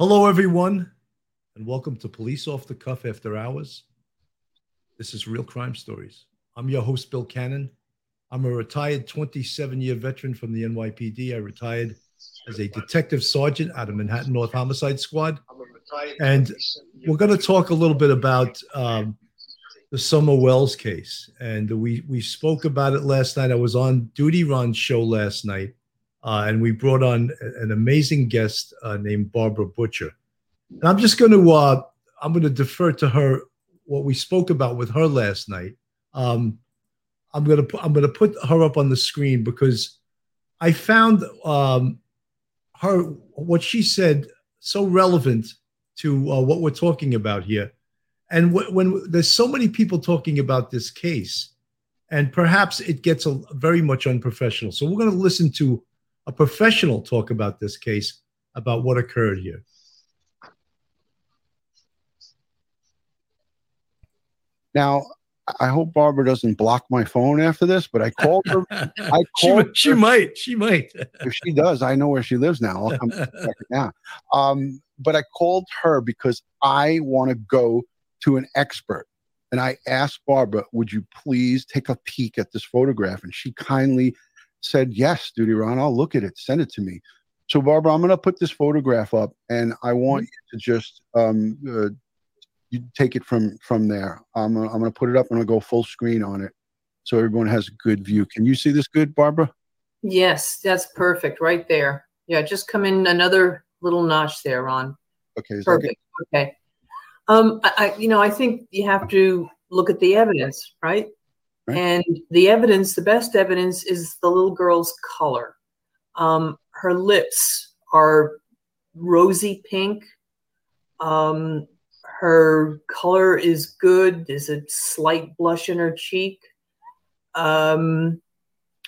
Hello, everyone, and welcome to Police Off the Cuff After Hours. This is Real Crime Stories. I'm your host, Bill Cannon. I'm a retired 27 year veteran from the NYPD. I retired as a detective sergeant out of Manhattan North Homicide Squad. And we're going to talk a little bit about um, the Summer Wells case. And we, we spoke about it last night. I was on Duty Ron's show last night uh, and we brought on an amazing guest uh, named Barbara Butcher. And I'm just going to uh, I'm going to defer to her what we spoke about with her last night. Um, I'm going to I'm going to put her up on the screen because I found um, her what she said so relevant to uh, what we're talking about here. And when there's so many people talking about this case, and perhaps it gets a, very much unprofessional. So we're going to listen to a professional talk about this case, about what occurred here. Now, I hope Barbara doesn't block my phone after this, but I called her. I called she, she her. might. She might. if she does, I know where she lives now. I'll come back now. Um, but I called her because I want to go to an expert. And I asked Barbara, would you please take a peek at this photograph? And she kindly said, Yes, Duty Ron, I'll look at it. Send it to me. So, Barbara, I'm going to put this photograph up and I want mm-hmm. you to just um, uh, you take it from from there. I'm, I'm going to put it up and I'll go full screen on it so everyone has a good view. Can you see this good, Barbara? Yes, that's perfect right there. Yeah, just come in another little notch there, Ron. Okay. Perfect. Okay. Um, I, you know, I think you have to look at the evidence, right? Right. And the evidence, the best evidence, is the little girl's color. Um, her lips are rosy pink. Um, her color is good. There's a slight blush in her cheek. Um,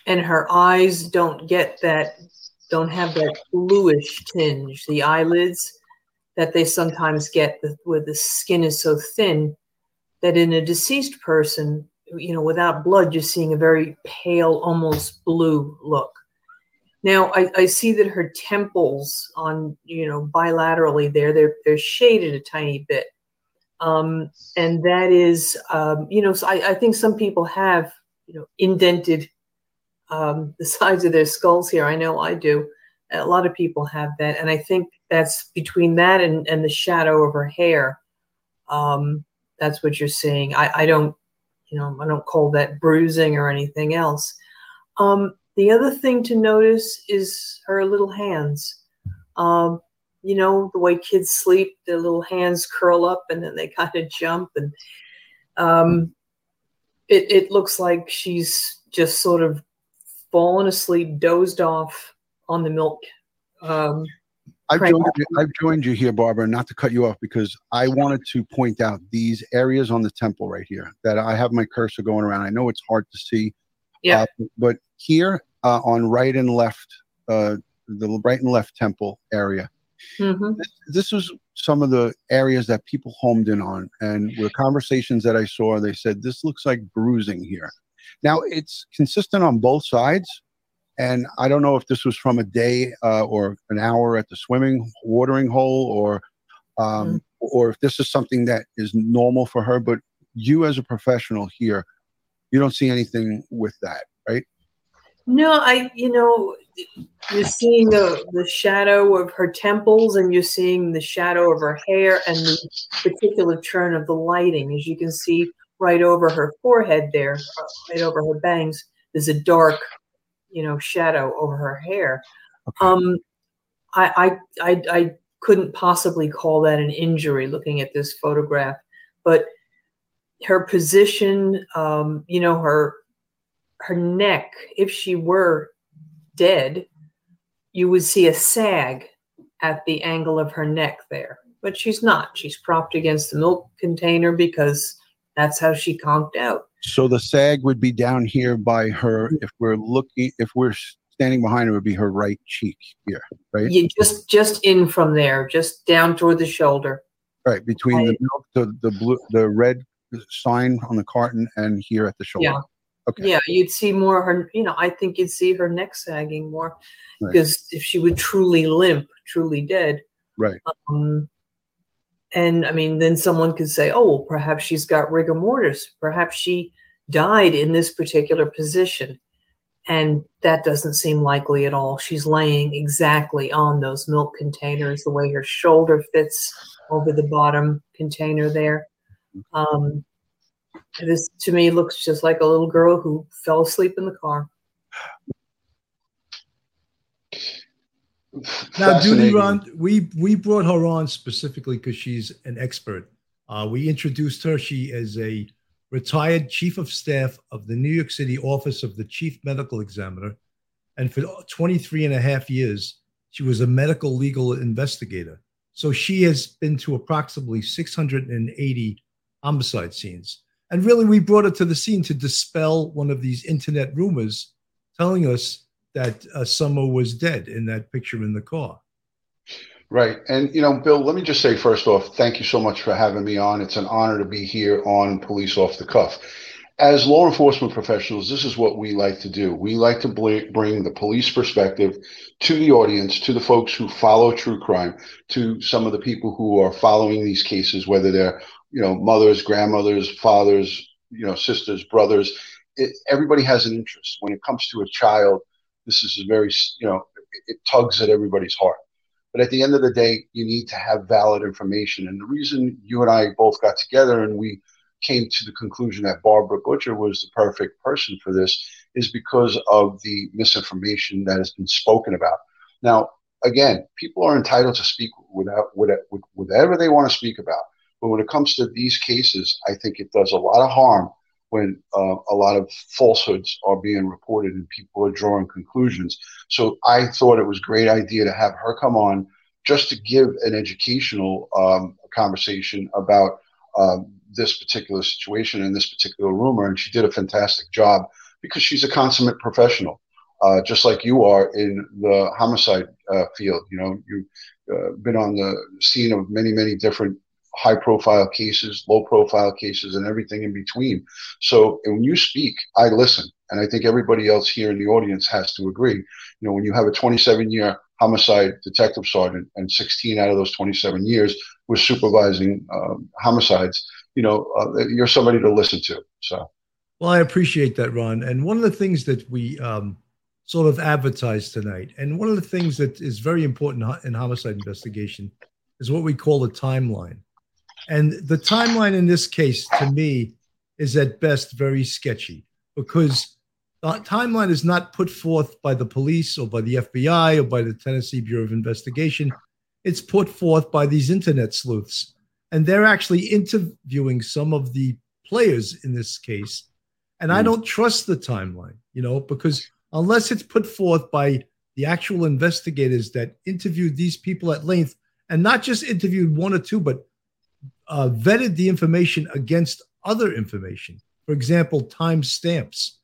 and her eyes don't get that, don't have that bluish tinge. The eyelids that they sometimes get where the skin is so thin that in a deceased person, you know, without blood, you're seeing a very pale, almost blue look. Now, I, I see that her temples on, you know, bilaterally there, they're, they're shaded a tiny bit. Um, and that is, um, you know, so I, I think some people have, you know, indented um, the sides of their skulls here. I know I do. A lot of people have that. And I think that's between that and, and the shadow of her hair. Um, that's what you're seeing. I, I don't you know, I don't call that bruising or anything else. Um, the other thing to notice is her little hands. Um, you know, the way kids sleep, their little hands curl up and then they kind of jump. And um, it, it looks like she's just sort of fallen asleep, dozed off on the milk um, I've joined, you, I've joined you here, Barbara, not to cut you off because I wanted to point out these areas on the temple right here that I have my cursor going around. I know it's hard to see. Yeah. Uh, but here uh, on right and left, uh, the right and left temple area, mm-hmm. this, this was some of the areas that people homed in on. And with conversations that I saw, they said, this looks like bruising here. Now, it's consistent on both sides and I don't know if this was from a day uh, or an hour at the swimming watering hole, or um, mm-hmm. or if this is something that is normal for her. But you, as a professional here, you don't see anything with that, right? No, I. You know, you're seeing the the shadow of her temples, and you're seeing the shadow of her hair, and the particular turn of the lighting, as you can see right over her forehead there, uh, right over her bangs. There's a dark you know shadow over her hair. Okay. Um, I, I I I couldn't possibly call that an injury looking at this photograph, but her position, um, you know, her her neck, if she were dead, you would see a sag at the angle of her neck there. But she's not. She's propped against the milk container because that's how she conked out. So the sag would be down here by her. If we're looking, if we're standing behind her, would be her right cheek here, right? You just just in from there, just down toward the shoulder. Right between right. the milk, the the blue, the red sign on the carton, and here at the shoulder. Yeah. Okay. Yeah, you'd see more her. You know, I think you'd see her neck sagging more, right. because if she would truly limp, truly dead, Right. Um, and I mean, then someone could say, oh, well, perhaps she's got rigor mortis. Perhaps she died in this particular position. And that doesn't seem likely at all. She's laying exactly on those milk containers, the way her shoulder fits over the bottom container there. Um, this to me looks just like a little girl who fell asleep in the car. Now, Duty Ron, we we brought her on specifically because she's an expert. Uh, we introduced her. She is a retired chief of staff of the New York City Office of the Chief Medical Examiner. And for 23 and a half years, she was a medical legal investigator. So she has been to approximately 680 homicide scenes. And really, we brought her to the scene to dispel one of these internet rumors telling us that uh, Summer was dead in that picture in the car. Right. And, you know, Bill, let me just say first off, thank you so much for having me on. It's an honor to be here on Police Off the Cuff. As law enforcement professionals, this is what we like to do. We like to bring the police perspective to the audience, to the folks who follow true crime, to some of the people who are following these cases, whether they're, you know, mothers, grandmothers, fathers, you know, sisters, brothers. It, everybody has an interest. When it comes to a child, this is a very, you know, it, it tugs at everybody's heart but at the end of the day, you need to have valid information. And the reason you and I both got together and we came to the conclusion that Barbara Butcher was the perfect person for this is because of the misinformation that has been spoken about. Now, again, people are entitled to speak without, whatever they want to speak about. But when it comes to these cases, I think it does a lot of harm when uh, a lot of falsehoods are being reported and people are drawing conclusions. So I thought it was a great idea to have her come on just to give an educational um, conversation about um, this particular situation and this particular rumor. And she did a fantastic job because she's a consummate professional. Uh, just like you are in the homicide uh, field. You know, you've uh, been on the scene of many, many different high profile cases, low profile cases, and everything in between. So when you speak, I listen. And I think everybody else here in the audience has to agree. You know, when you have a 27 year homicide detective sergeant and 16 out of those 27 years was supervising um, homicides, you know, uh, you're somebody to listen to. So, well, I appreciate that, Ron. And one of the things that we um, sort of advertised tonight, and one of the things that is very important in homicide investigation is what we call a timeline. And the timeline in this case, to me, is at best very sketchy because the timeline is not put forth by the police or by the FBI or by the Tennessee Bureau of Investigation. It's put forth by these internet sleuths. And they're actually interviewing some of the players in this case. And mm. I hmm. don't trust the timeline, you know, because unless it's put forth by the actual investigators that interviewed these people at length and not just interviewed one or two, but uh, vetted the information against other information. For example, time stamps.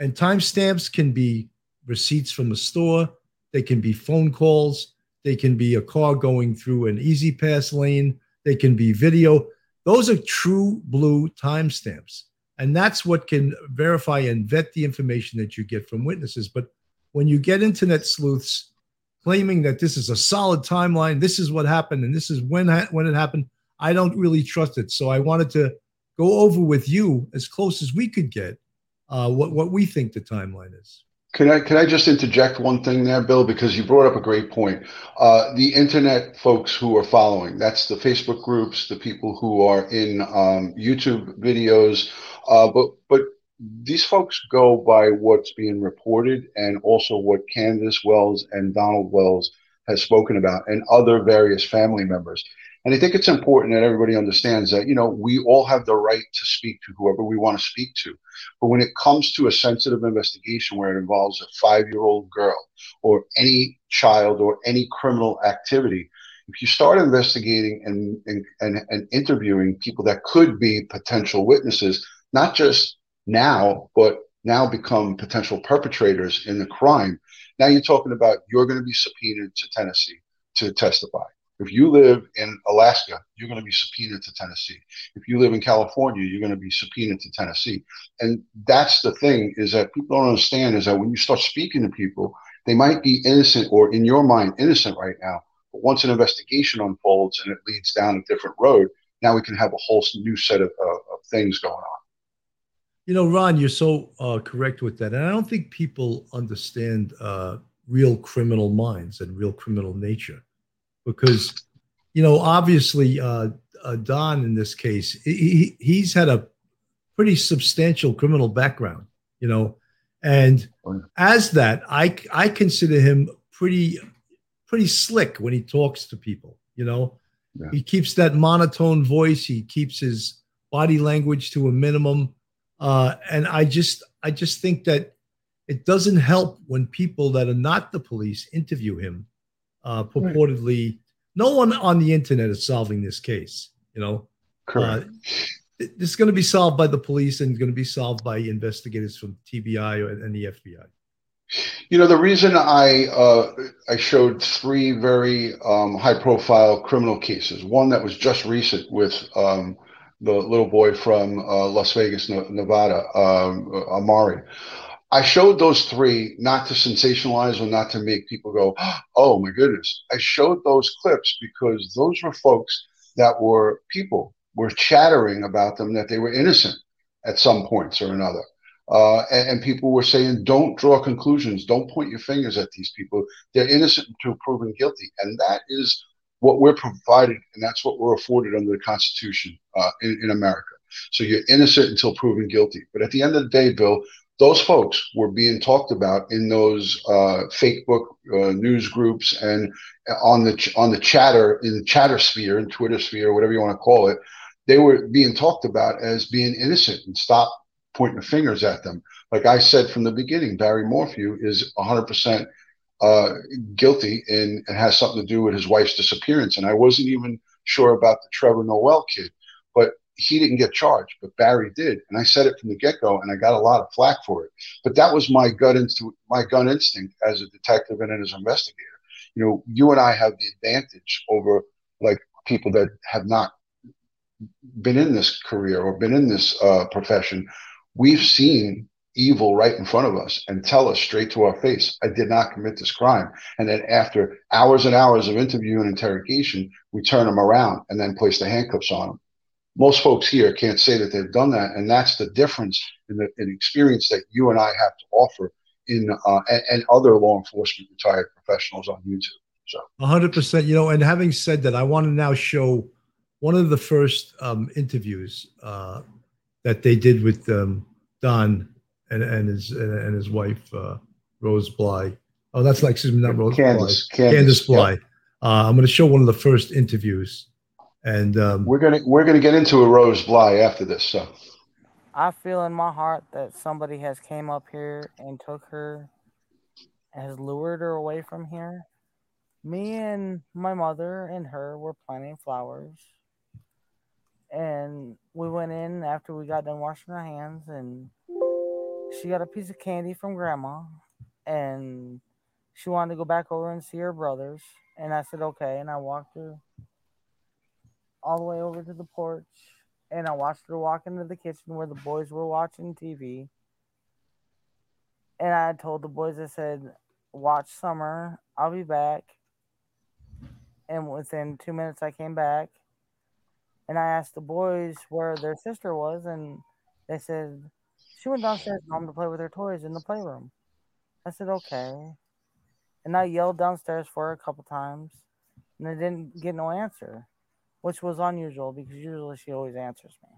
And time stamps can be receipts from a store, they can be phone calls, they can be a car going through an E-ZPass lane, they can be video. Those are true blue timestamps. And that's what can verify and vet the information that you get from witnesses. But when you get internet sleuths claiming that this is a solid timeline, this is what happened, and this is when, when it happened, I don't really trust it. So I wanted to go over with you as close as we could get uh, what what we think the timeline is. Can I can I just interject one thing there, Bill? Because you brought up a great point. Uh, the internet folks who are following, that's the Facebook groups, the people who are in um, YouTube videos, uh, but but these folks go by what's being reported and also what Candace Wells and Donald Wells has spoken about, and other various family members. And I think it's important that everybody understands that, you know, we all have the right to speak to whoever we want to speak to. But when it comes to a sensitive investigation where it involves a five year old girl or any child or any criminal activity, if you start investigating and, and, and, and interviewing people that could be potential witnesses, not just now, but now become potential perpetrators in the crime, now you're talking about you're going to be subpoenaed to Tennessee to testify. If you live in Alaska, you're going to be subpoenaed to Tennessee. If you live in California, you're going to be subpoenaed to Tennessee. And that's the thing is that people don't understand is that when you start speaking to people, they might be innocent or in your mind innocent right now. But once an investigation unfolds and it leads down a different road, now we can have a whole new set of, uh, of things going on. You know, Ron, you're so uh, correct with that. And I don't think people understand uh, real criminal minds and real criminal nature because, you know, obviously, uh, uh, Don in this case, he, he's had a pretty substantial criminal background, you know, and as that, I, I consider him pretty, pretty slick when he talks to people, you know. Yeah. He keeps that monotone voice. He keeps his body language to a minimum. Uh, and I just, I just think that it doesn't help when people that are not the police interview him uh, purportedly right. no one on the internet is solving this case you know Correct. Uh, this is going to be solved by the police and going to be solved by investigators from tbi and the fbi you know the reason i uh, i showed three very um, high profile criminal cases one that was just recent with um, the little boy from uh, las vegas nevada um, amari I showed those three not to sensationalize or not to make people go, oh my goodness. I showed those clips because those were folks that were people were chattering about them that they were innocent at some points or another. Uh, and, and, people were saying, don't draw conclusions, don't point your fingers at these people. They're innocent until proven guilty. And that is what we're provided, and that's what we're afforded under the Constitution uh, in, in America. So you're innocent until proven guilty. But at the end of the day, Bill, those folks were being talked about in those uh, Facebook uh, news groups and on the on the chatter in the chatter sphere and Twitter sphere, whatever you want to call it. They were being talked about as being innocent and stop pointing fingers at them. Like I said from the beginning, Barry Morphew is 100% uh, guilty and it has something to do with his wife's disappearance. And I wasn't even sure about the Trevor Noel kid, but he didn't get charged, but Barry did, and I said it from the get go, and I got a lot of flack for it. But that was my gut instinct, my instinct as a detective and as an investigator. You know, you and I have the advantage over like people that have not been in this career or been in this uh, profession. We've seen evil right in front of us and tell us straight to our face, I did not commit this crime. And then after hours and hours of interview and interrogation, we turn them around and then place the handcuffs on them most folks here can't say that they've done that, and that's the difference in the in experience that you and I have to offer in uh, and, and, other law enforcement retired professionals on YouTube. So, hundred percent. You know, and having said that, I want to now show one of the first um, interviews uh, that they did with um, Don and, and his and his wife uh, Rose Bly. Oh, that's like excuse me, not Rose Candace, Bly. Candace, Candace Bly. Yeah. Uh, I'm going to show one of the first interviews and um, we're gonna we're gonna get into a Rose Bly after this. So I feel in my heart that somebody has came up here and took her, has lured her away from here. Me and my mother and her were planting flowers, and we went in after we got done washing our hands, and she got a piece of candy from grandma, and she wanted to go back over and see her brothers, and I said okay, and I walked her all the way over to the porch and I watched her walk into the kitchen where the boys were watching TV. And I told the boys, I said, watch Summer. I'll be back. And within two minutes, I came back. And I asked the boys where their sister was. And they said, she went downstairs home to play with her toys in the playroom. I said, okay. And I yelled downstairs for her a couple times. And I didn't get no answer which was unusual because usually she always answers me.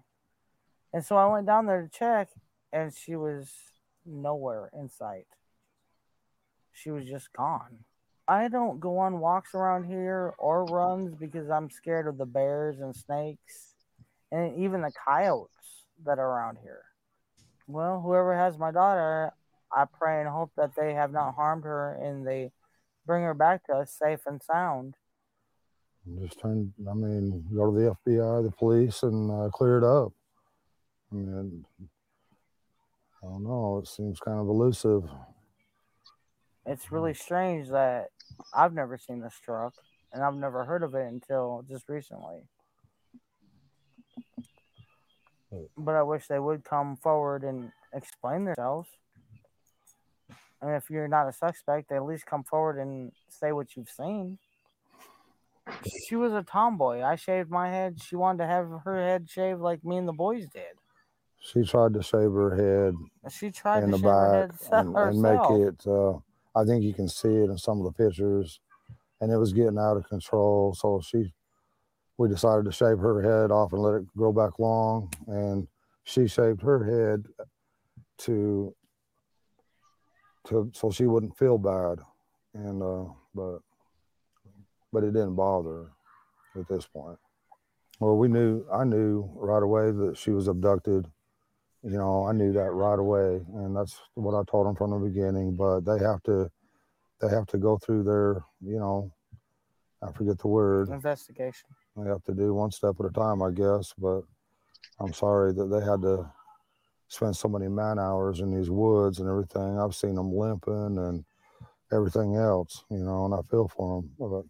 And so I went down there to check, and she was nowhere in sight. She was just gone. I don't go on walks around here or runs because I'm scared of the bears and snakes and even the coyotes that are around here. Well, whoever has my daughter, I pray and hope that they have not harmed her and they bring her back to us safe and sound. Just turn, I mean, go to the FBI, the police, and uh, clear it up. I mean, I don't know. It seems kind of elusive. It's really strange that I've never seen this truck and I've never heard of it until just recently. But I wish they would come forward and explain themselves. I And if you're not a suspect, at least come forward and say what you've seen. She was a tomboy. I shaved my head. She wanted to have her head shaved like me and the boys did. She tried to shave her head She tried in to the shave her back head and, and make it. Uh, I think you can see it in some of the pictures, and it was getting out of control. So she, we decided to shave her head off and let it grow back long, and she shaved her head to to so she wouldn't feel bad, and uh, but but it didn't bother her at this point. Well, we knew I knew right away that she was abducted you know i knew that right away and that's what i told them from the beginning but they have to they have to go through their you know i forget the word Investigation. they have to do one step at a time i guess but i'm sorry that they had to spend so many man hours in these woods and everything i've seen them limping and everything else you know and i feel for them but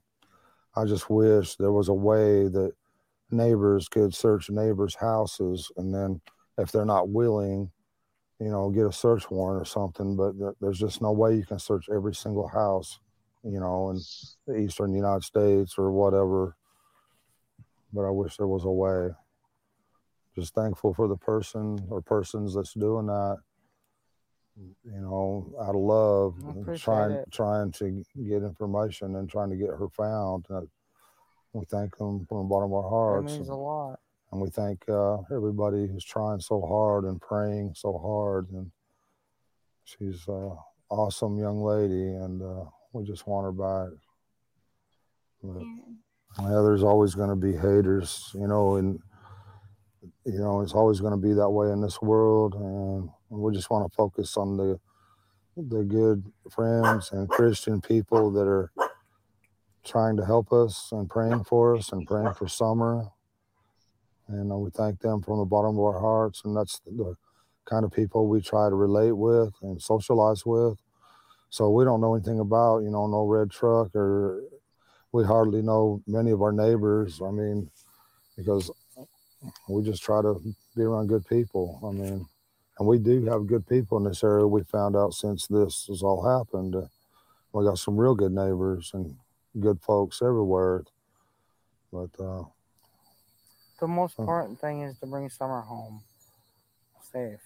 i just wish there was a way that neighbors could search neighbors houses and then if they're not willing, you know, get a search warrant or something. But th- there's just no way you can search every single house, you know, in the eastern United States or whatever. But I wish there was a way. Just thankful for the person or persons that's doing that, you know, out of love, and trying it. trying to get information and trying to get her found. Uh, we thank them from the bottom of our That hearts. means a lot. and we thank uh, everybody who's trying so hard and praying so hard. And she's an awesome young lady, and uh, we just want her back. But, yeah, there's always going to be haters, you know, and you know it's always going to be that way in this world, and we just want to focus on the the good friends and Christian people that are trying to help us and praying for us and praying for Summer and uh, we thank them from the bottom of our hearts. And that's the kind of people we try to relate with and socialize with. So we don't know anything about, you know, no red truck or we hardly know many of our neighbors. I mean, because we just try to be around good people. I mean, and we do have good people in this area. We found out since this has all happened. Uh, we got some real good neighbors and good folks everywhere. But uh, The most important thing is to bring summer home safe.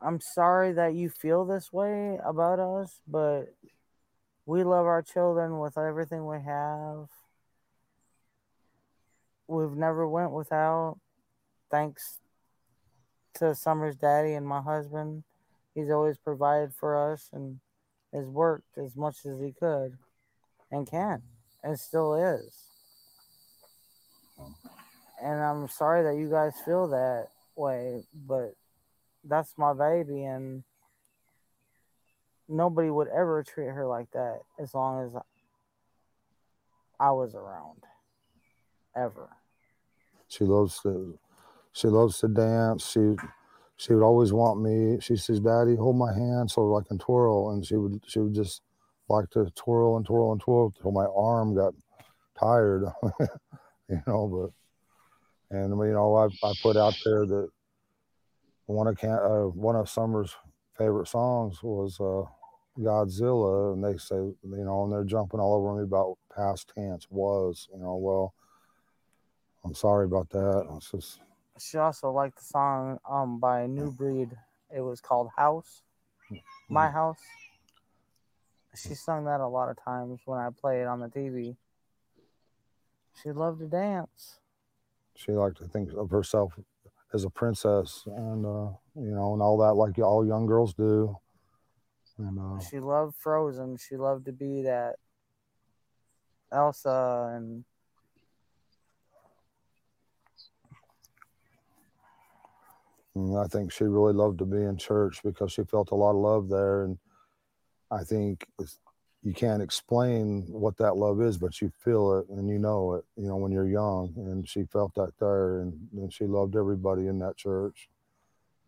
I'm sorry that you feel this way about us, but we love our children with everything we have. We've never went without. Thanks to Summer's daddy and my husband. He's always provided for us and has worked as much as he could and can and still is. And I'm sorry that you guys feel that way, but that's my baby and nobody would ever treat her like that as long as I was around. Ever. she loves to she loves to dance. She she would always want me. She says daddy hold my hand so i can twirl. And she would she would just like to twirl and twirl and twirl till my arm got tired you know but and you know i, I put out there that one of can uh, one of summer's favorite songs was uh godzilla. And they say you know and they're jumping all over me about past tense was you know well i'm sorry about that it's just She also liked the song um by New Breed. It was called House. My House. She sung that a lot of times when I play it on the TV. She loved to dance. she liked to think of herself as a princess and uh, you know and all that like all young girls do and uh, She loved Frozen. She loved to be that Elsa and and i think she really loved to be in church because she felt a lot of love there. And i think you can't explain what that love is but you feel it and you know it you know when you're young. And she felt that there and, and she loved everybody in that church.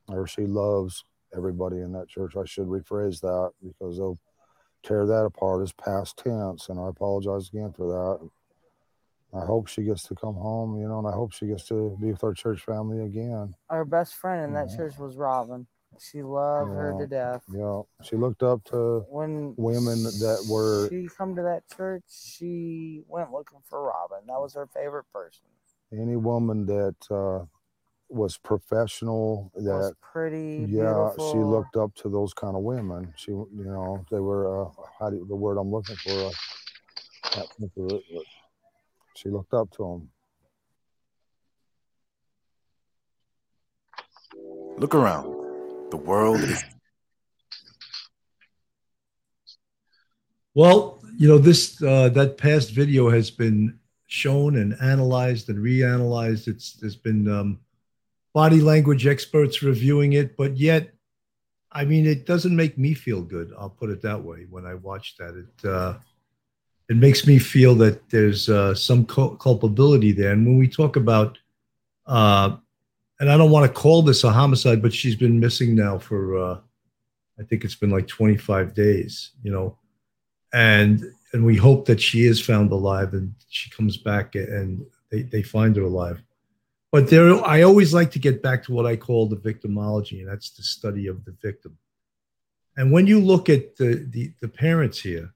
Or she loves everybody in that church. I should rephrase that because they'll tear that apart. As past tense and i apologize again for that i hope she gets to come home you know and i hope she gets to be with our church family again our best friend in that church was Robin. She loved her to death. Yeah, she looked up to when women that were. She come to that church. She went looking for Robin. That was her favorite person. Any woman that uh, was professional, that was pretty. Yeah, beautiful. she looked up to those kind of women. She, you know, they were. Uh, how do you, the word I'm looking for? Uh, she looked up to him. Look around. The world is. Well, you know, this uh, that past video has been shown and analyzed and reanalyzed. It's there's been um, body language experts reviewing it, but yet, I mean, it doesn't make me feel good. I'll put it that way. When I watch that, it uh, it makes me feel that there's uh, some culpability there. And when we talk about uh, and I don't want to call this a homicide, but she's been missing now for uh, I think it's been like 25 days, you know, and and we hope that she is found alive and she comes back and they, they find her alive. But there, I always like to get back to what I call the victimology, and that's the study of the victim. And when you look at the the, the parents here,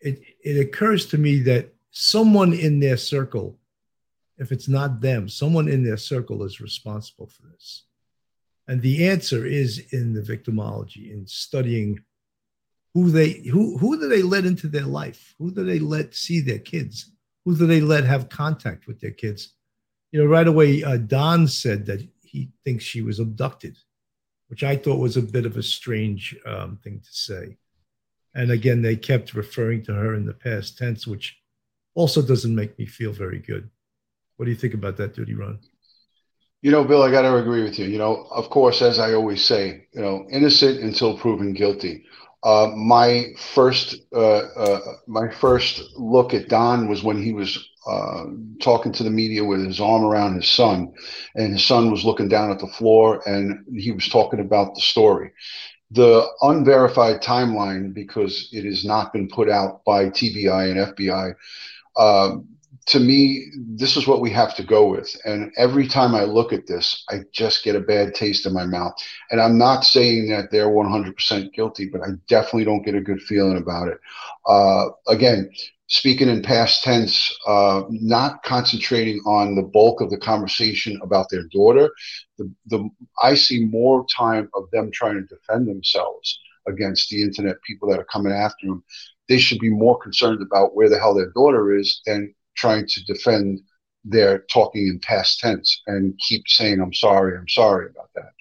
it it occurs to me that someone in their circle if it's not them, someone in their circle is responsible for this. And the answer is in the victimology, in studying who they who who do they let into their life? Who do they let see their kids? Who do they let have contact with their kids? You know, right away, uh, Don said that he thinks she was abducted, which I thought was a bit of a strange um, thing to say. And again, they kept referring to her in the past tense, which also doesn't make me feel very good. What do you think about that, Duty Ron? You know, Bill, I got to agree with you. You know, of course, as I always say, you know, innocent until proven guilty. Uh, my first, uh, uh, my first look at Don was when he was uh, talking to the media with his arm around his son, and his son was looking down at the floor, and he was talking about the story. The unverified timeline, because it has not been put out by TBI and FBI, to me, this is what we have to go with. And every time I look at this, I just get a bad taste in my mouth. And I'm not saying that they're 100% guilty, but I definitely don't get a good feeling about it. Uh, again, speaking in past tense, uh, not concentrating on the bulk of the conversation about their daughter. The, the, I see more time of them trying to defend themselves against the internet people that are coming after them. They should be more concerned about where the hell their daughter is than trying to defend their talking in past tense and keep saying, I'm sorry, I'm sorry about that.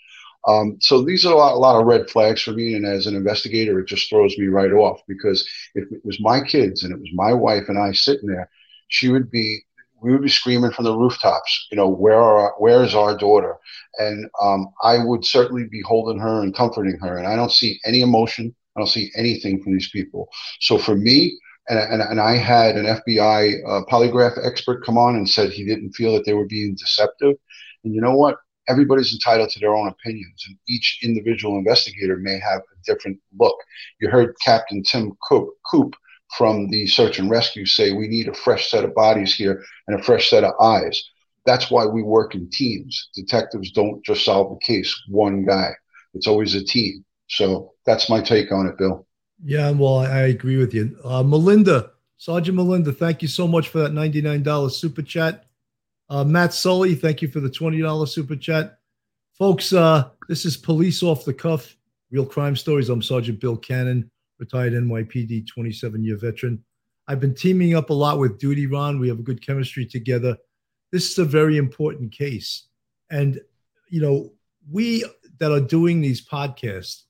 Um, so these are a lot, a lot of red flags for me. And as an investigator, it just throws me right off because if it was my kids and it was my wife and I sitting there, she would be, we would be screaming from the rooftops, you know, where are, where is our daughter? And um, I would certainly be holding her and comforting her. And I don't see any emotion. I don't see anything from these people. So for me, and, and, and I had an FBI uh, polygraph expert come on and said he didn't feel that they were being deceptive. And you know what? Everybody's entitled to their own opinions, and each individual investigator may have a different look. You heard Captain Tim Coop, Coop from the search and rescue say we need a fresh set of bodies here and a fresh set of eyes. That's why we work in teams. Detectives don't just solve the case one guy. It's always a team. So that's my take on it, Bill. Yeah, well, I agree with you. Uh, Melinda, Sergeant Melinda, thank you so much for that $99 super chat. Uh, Matt Sully, thank you for the $20 super chat. Folks, uh, this is Police Off the Cuff, Real Crime Stories. I'm Sergeant Bill Cannon, retired NYPD 27 year veteran. I've been teaming up a lot with Duty Ron. We have a good chemistry together. This is a very important case. And, you know, we that are doing these podcasts,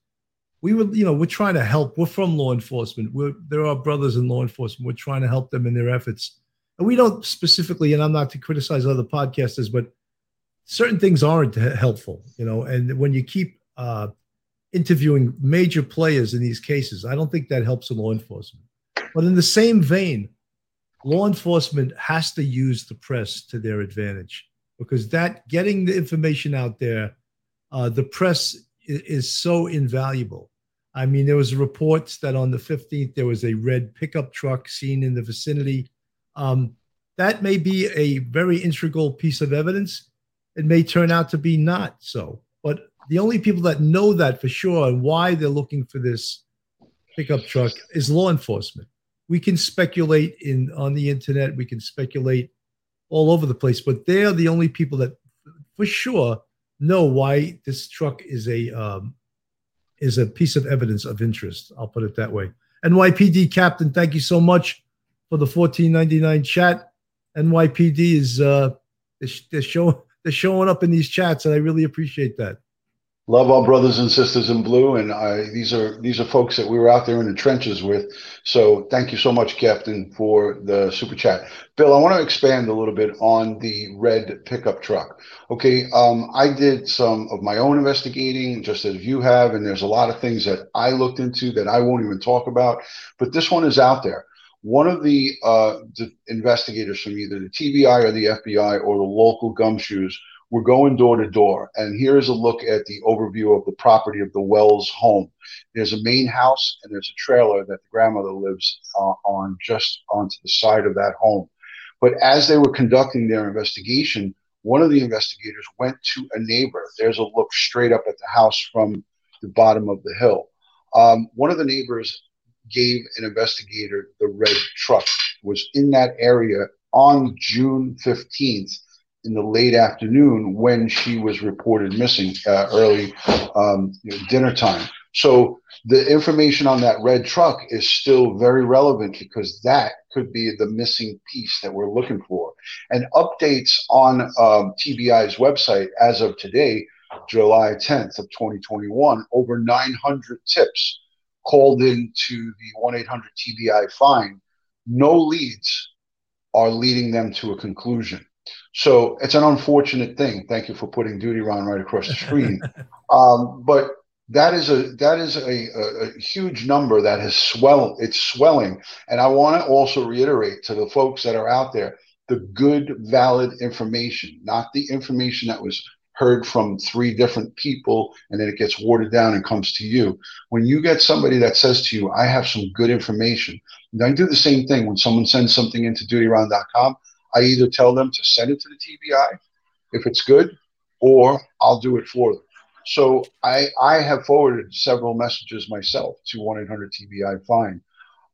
we were, you know, we're trying to help. We're from law enforcement. We're there are brothers in law enforcement. We're trying to help them in their efforts. And we don't specifically, and I'm not to criticize other podcasters, but certain things aren't helpful, you know. And when you keep uh, interviewing major players in these cases, I don't think that helps in law enforcement. But in the same vein, law enforcement has to use the press to their advantage because that getting the information out there, uh, the press is so invaluable. I mean, there was reports that on the 15th there was a red pickup truck seen in the vicinity. Um, that may be a very integral piece of evidence. It may turn out to be not so, but the only people that know that for sure and why they're looking for this pickup truck is law enforcement. We can speculate in on the internet, we can speculate all over the place, but they're the only people that for sure know why this truck is a um, is a piece of evidence of interest. I'll put it that way. NYPD Captain, thank you so much for the 1499 chat. NYPD is uh, they're, show, they're showing up in these chats, and I really appreciate that. Love our brothers and sisters in blue and I, these are these are folks that we were out there in the trenches with. So thank you so much captain for the super chat. Bill i want to expand a little bit on the red pickup truck. Okay um, i did some of my own investigating just as you have and there's a lot of things that i looked into that i won't even talk about but this one is out there one of the, uh, investigators from either the tbi or the fbi or the local gumshoes we're going door to door, and here's a look at the overview of the property of the Wells home. There's a main house, and there's a trailer that the grandmother lives uh, on just onto the side of that home. But as they were conducting their investigation, one of the investigators went to a neighbor. There's a look straight up at the house from the bottom of the hill. Um, one of the neighbors gave an investigator the red truck was in that area on June 15th in the late afternoon when she was reported missing uh, early um, dinner time. So the information on that red truck is still very relevant because that could be the missing piece that we're looking for. And updates on um, TBI's website as of today, July 10th of 2021, over 900 tips called into the 1 800 TBI find. No leads are leading them to a conclusion. So it's an unfortunate thing. Thank you for putting Duty Ron right across the screen. um, but that is a that is a, a, a, huge number that has swelled. It's swelling, and I want to also reiterate to the folks that are out there the good, valid information, not the information that was heard from three different people and then it gets watered down and comes to you. When you get somebody that says to you, I have some good information, and I do the same thing when someone sends something into dutyround.com, I either tell them to send it to the TBI if it's good, or I'll do it for them. So I, I have forwarded several messages myself to 1 800 TBI Find.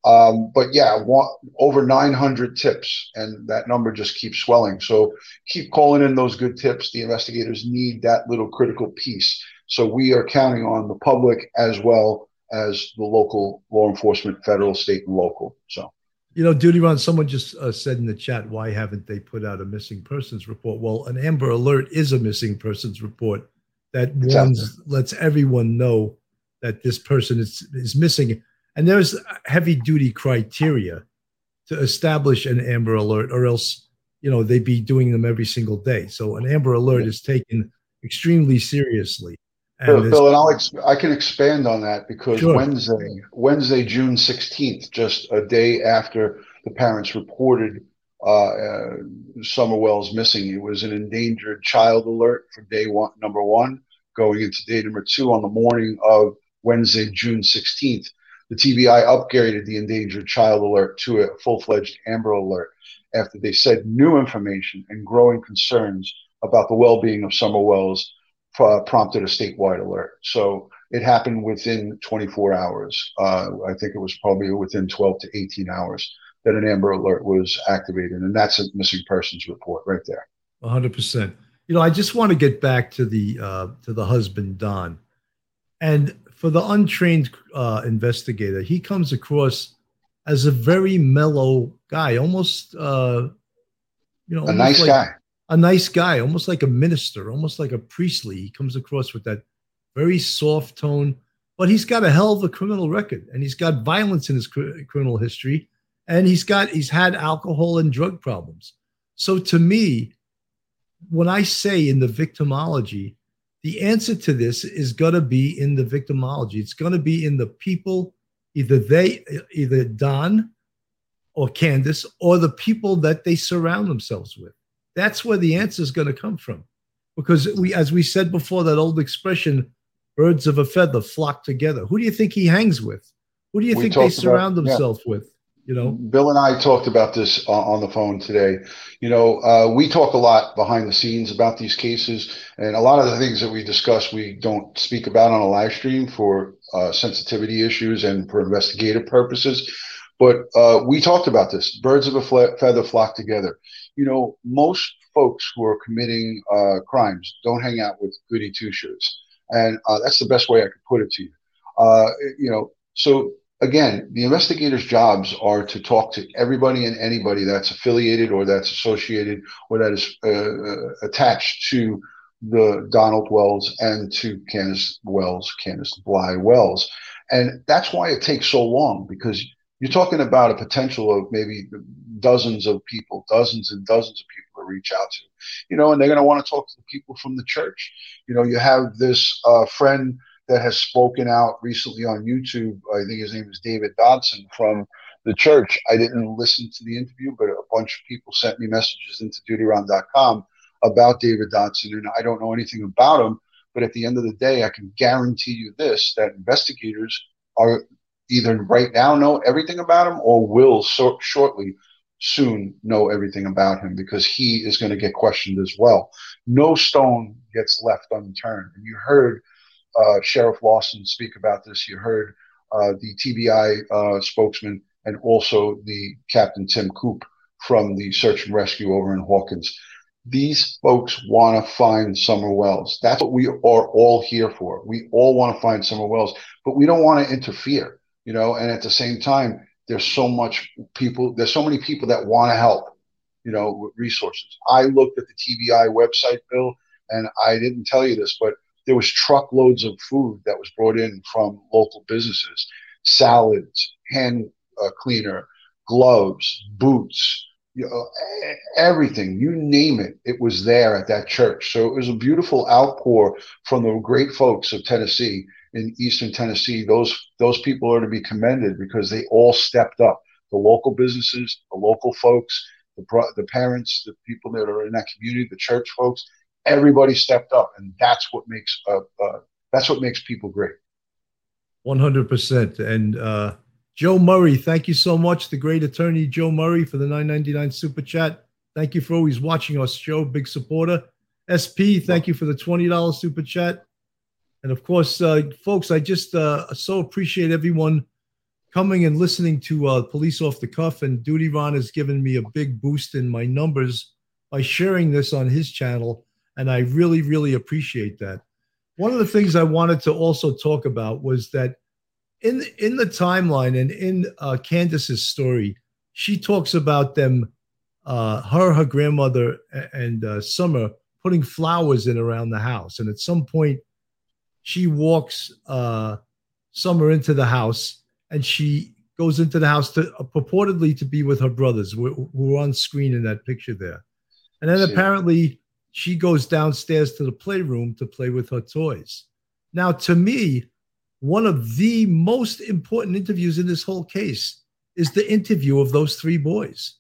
Um, but yeah, one, over 900 tips, and that number just keeps swelling. So keep calling in those good tips. The investigators need that little critical piece. So we are counting on the public as well as the local law enforcement, federal, state, and local. So. You know, Duty Ron, someone just uh, said in the chat, why haven't they put out a missing persons report? Well, an Amber Alert is a missing persons report that warns, lets everyone know that this person is, is missing. And there's heavy duty criteria to establish an Amber Alert, or else, you know, they'd be doing them every single day. So an Amber Alert is taken extremely seriously. And Bill, and I'll ex- I can expand on that because sure. Wednesday, Wednesday, June 16th, just a day after the parents reported uh, uh, Summer Wells missing, it was an endangered child alert for day one, number one, going into day number two on the morning of Wednesday, June 16th. The TBI upgraded the endangered child alert to a full fledged Amber Alert after they said new information and growing concerns about the well being of Summer Wells uh, prompted a statewide alert. So it happened within 24 hours. Uh, I think it was probably within 12 to 18 hours that an Amber Alert was activated, and that's a missing persons report right there. 100. percent You know, I just want to get back to the uh, to the husband Don, and for the untrained uh, investigator, he comes across as a very mellow guy, almost uh, you know, a nice like, guy a nice guy, almost like a minister, almost like a priestly. He comes across with that very soft tone, but he's got a hell of a criminal record, and he's got violence in his cr- criminal history, and he's got he's had alcohol and drug problems. So to me, when I say in the victimology, the answer to this is going to be in the victimology. It's going to be in the people, either they, either Don or Candace, or the people that they surround themselves with. That's where the answer is going to come from. Because we, as we said before, that old expression, birds of a feather flock together. Who do you think he hangs with? Who do you we think they surround about, themselves yeah. with? You know, Bill and I talked about this on the phone today. You know, uh, we talk a lot behind the scenes about these cases, and a lot of the things that we discuss, we don't speak about on a live stream for uh, sensitivity issues and for investigative purposes. But uh, we talked about this. Birds of a feather flock together. You know, most folks who are committing uh, crimes don't hang out with goody two shoes, and uh, that's the best way I could put it to you. Uh, you know, so again, the investigators' jobs are to talk to everybody and anybody that's affiliated or that's associated or that is uh, uh, attached to the Donald Wells and to Candace Wells, Candace Bly Wells. And that's why it takes so long because you're talking about a potential of maybe dozens of people, dozens and dozens of people to reach out to, you know, and they're going to want to talk to the people from the church. You know, you have this uh, friend that has spoken out recently on YouTube. I think his name is David Dodson from the church. I didn't listen to the interview, but a bunch of people sent me messages into dutyron.com about David Dodson, and I don't know anything about him. But at the end of the day, I can guarantee you this that investigators are either right now know everything about him or will so- shortly soon know everything about him because he is going to get questioned as well. No stone gets left unturned. And you heard uh, Sheriff Lawson speak about this. You heard uh, the TBI uh, spokesman and also the Captain Tim Coop from the search and rescue over in Hawkins. These folks want to find Summer Wells. That's what we are all here for. We all want to find Summer Wells, but we don't want to interfere, you know. And at the same time, there's so much people. There's so many people that want to help, you know, with resources. I looked at the TBI website, Bill, and I didn't tell you this, but there was truckloads of food that was brought in from local businesses. Salads hand uh, cleaner gloves boots you know, everything you name it it was there at that church. So it was a beautiful outpour from the great folks of tennessee in eastern tennessee. Those those people are to be commended because they all stepped up. The local businesses the local folks the, the parents the people that are in that community the church folks everybody stepped up, and that's what makes uh, uh that's what makes people great. One hundred percent. And uh, Joe Murray, thank you so much, the great attorney Joe Murray, for the nine ninety nine super chat. Thank you for always watching our show, big supporter. SP, thank you for the twenty dollars super chat. And of course, uh, folks, I just uh, so appreciate everyone coming and listening to uh, Police Off the Cuff. And Duty Ron has given me a big boost in my numbers by sharing this on his channel. And I really, really appreciate that. One of the things I wanted to also talk about was that in in the timeline and in uh, Candace's story, she talks about them, uh, her, her grandmother, and uh, Summer putting flowers in around the house. And at some point, she walks uh, Summer into the house, and she goes into the house to uh, purportedly to be with her brothers, who, were on screen in that picture there. And then apparently she goes downstairs to the playroom to play with her toys. Now, to me, one of the most important interviews in this whole case is the interview of those three boys.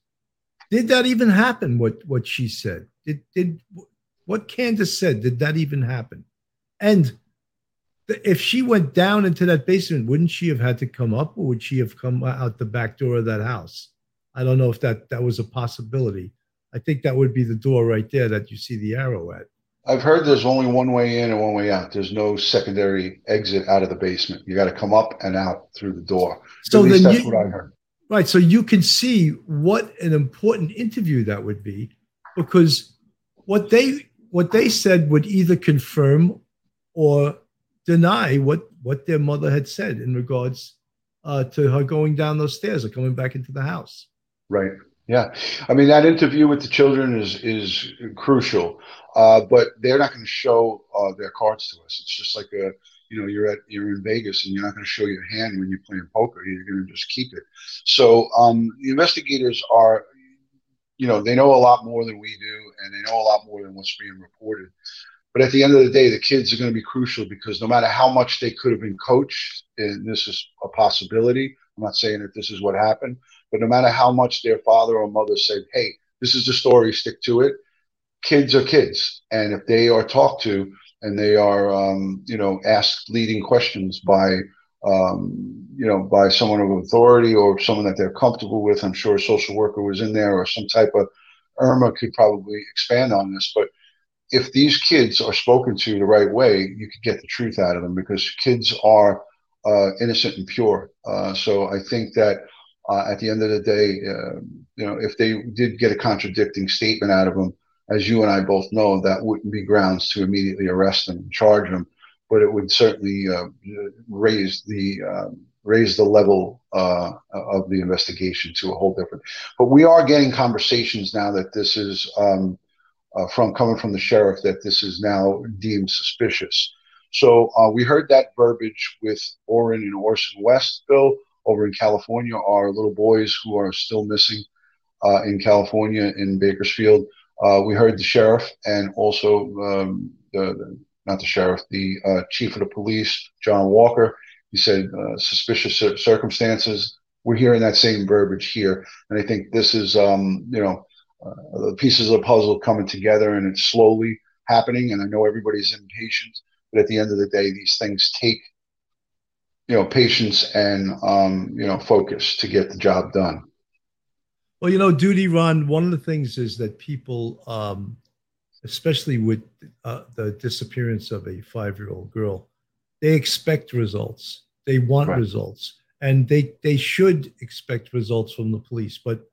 Did that even happen? What what she said? Did did what Candace said? Did that even happen? And if she went down into that basement, wouldn't she have had to come up, or would she have come out the back door of that house? I don't know if that that was a possibility. I think that would be the door right there that you see the arrow at. I've heard there's only one way in and one way out. There's no secondary exit out of the basement. You got to come up and out through the door. So least that's you, what I heard. Right. So you can see what an important interview that would be, because what they what they said would either confirm or deny what what their mother had said in regards uh, to her going down those stairs or coming back into the house. Right. Yeah, I mean that interview with the children is is crucial, uh, but they're not going to show uh, their cards to us. It's just like a you know you're at you're in Vegas and you're not going to show your hand when you're playing poker. You're going to just keep it. So um, the investigators are, you know, they know a lot more than we do, and they know a lot more than what's being reported. But at the end of the day, the kids are going to be crucial because no matter how much they could have been coached, and this is a possibility. I'm not saying that this is what happened, but no matter how much their father or mother said, hey, this is the story, stick to it, kids are kids. And if they are talked to and they are, um, you know, asked leading questions by um, you know, by someone of authority or someone that they're comfortable with. I'm sure a social worker was in there or some type of Irma could probably expand on this. But if these kids are spoken to the right way, you could get the truth out of them because kids are uh, innocent and pure. Uh, so I think that uh, at the end of the day, um, you know, if they did get a contradicting statement out of them, as you and I both know, that wouldn't be grounds to immediately arrest them and charge them, but it would certainly uh, raise the um, raise the level uh, of the investigation to a whole different. But we are getting conversations now that this is um, uh, from coming from the sheriff that this is now deemed suspicious. So uh, we heard that verbiage with Orrin and Orson West, Bill, over in California. are little boys who are still missing uh, in California in Bakersfield. Uh, we heard the sheriff and also um, the, not the sheriff, the uh, chief of the police, John Walker. He said uh, suspicious circumstances. We're hearing that same verbiage here, and I think this is, um, you know, uh, the pieces of the puzzle coming together, and it's slowly happening. And I know everybody's impatient, but at the end of the day, these things take, you know, patience and um, you know focus to get the job done. Well, you know, duty Ron. One of the things is that people, um, especially with uh, the disappearance of a five-year-old girl, they expect results. They want right. results, and they they should expect results from the police. But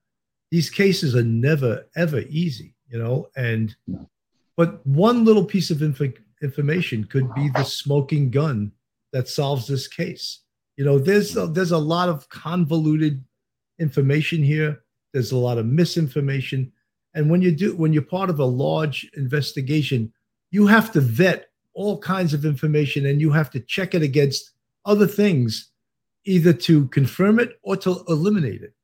these cases are never ever easy, you know. And but one little piece of info, information could be the smoking gun that solves this case. You know, there's a, there's a lot of convoluted information here. There's a lot of misinformation, and when you do when you're part of a large investigation, you have to vet all kinds of information and you have to check it against other things either to confirm it or to eliminate it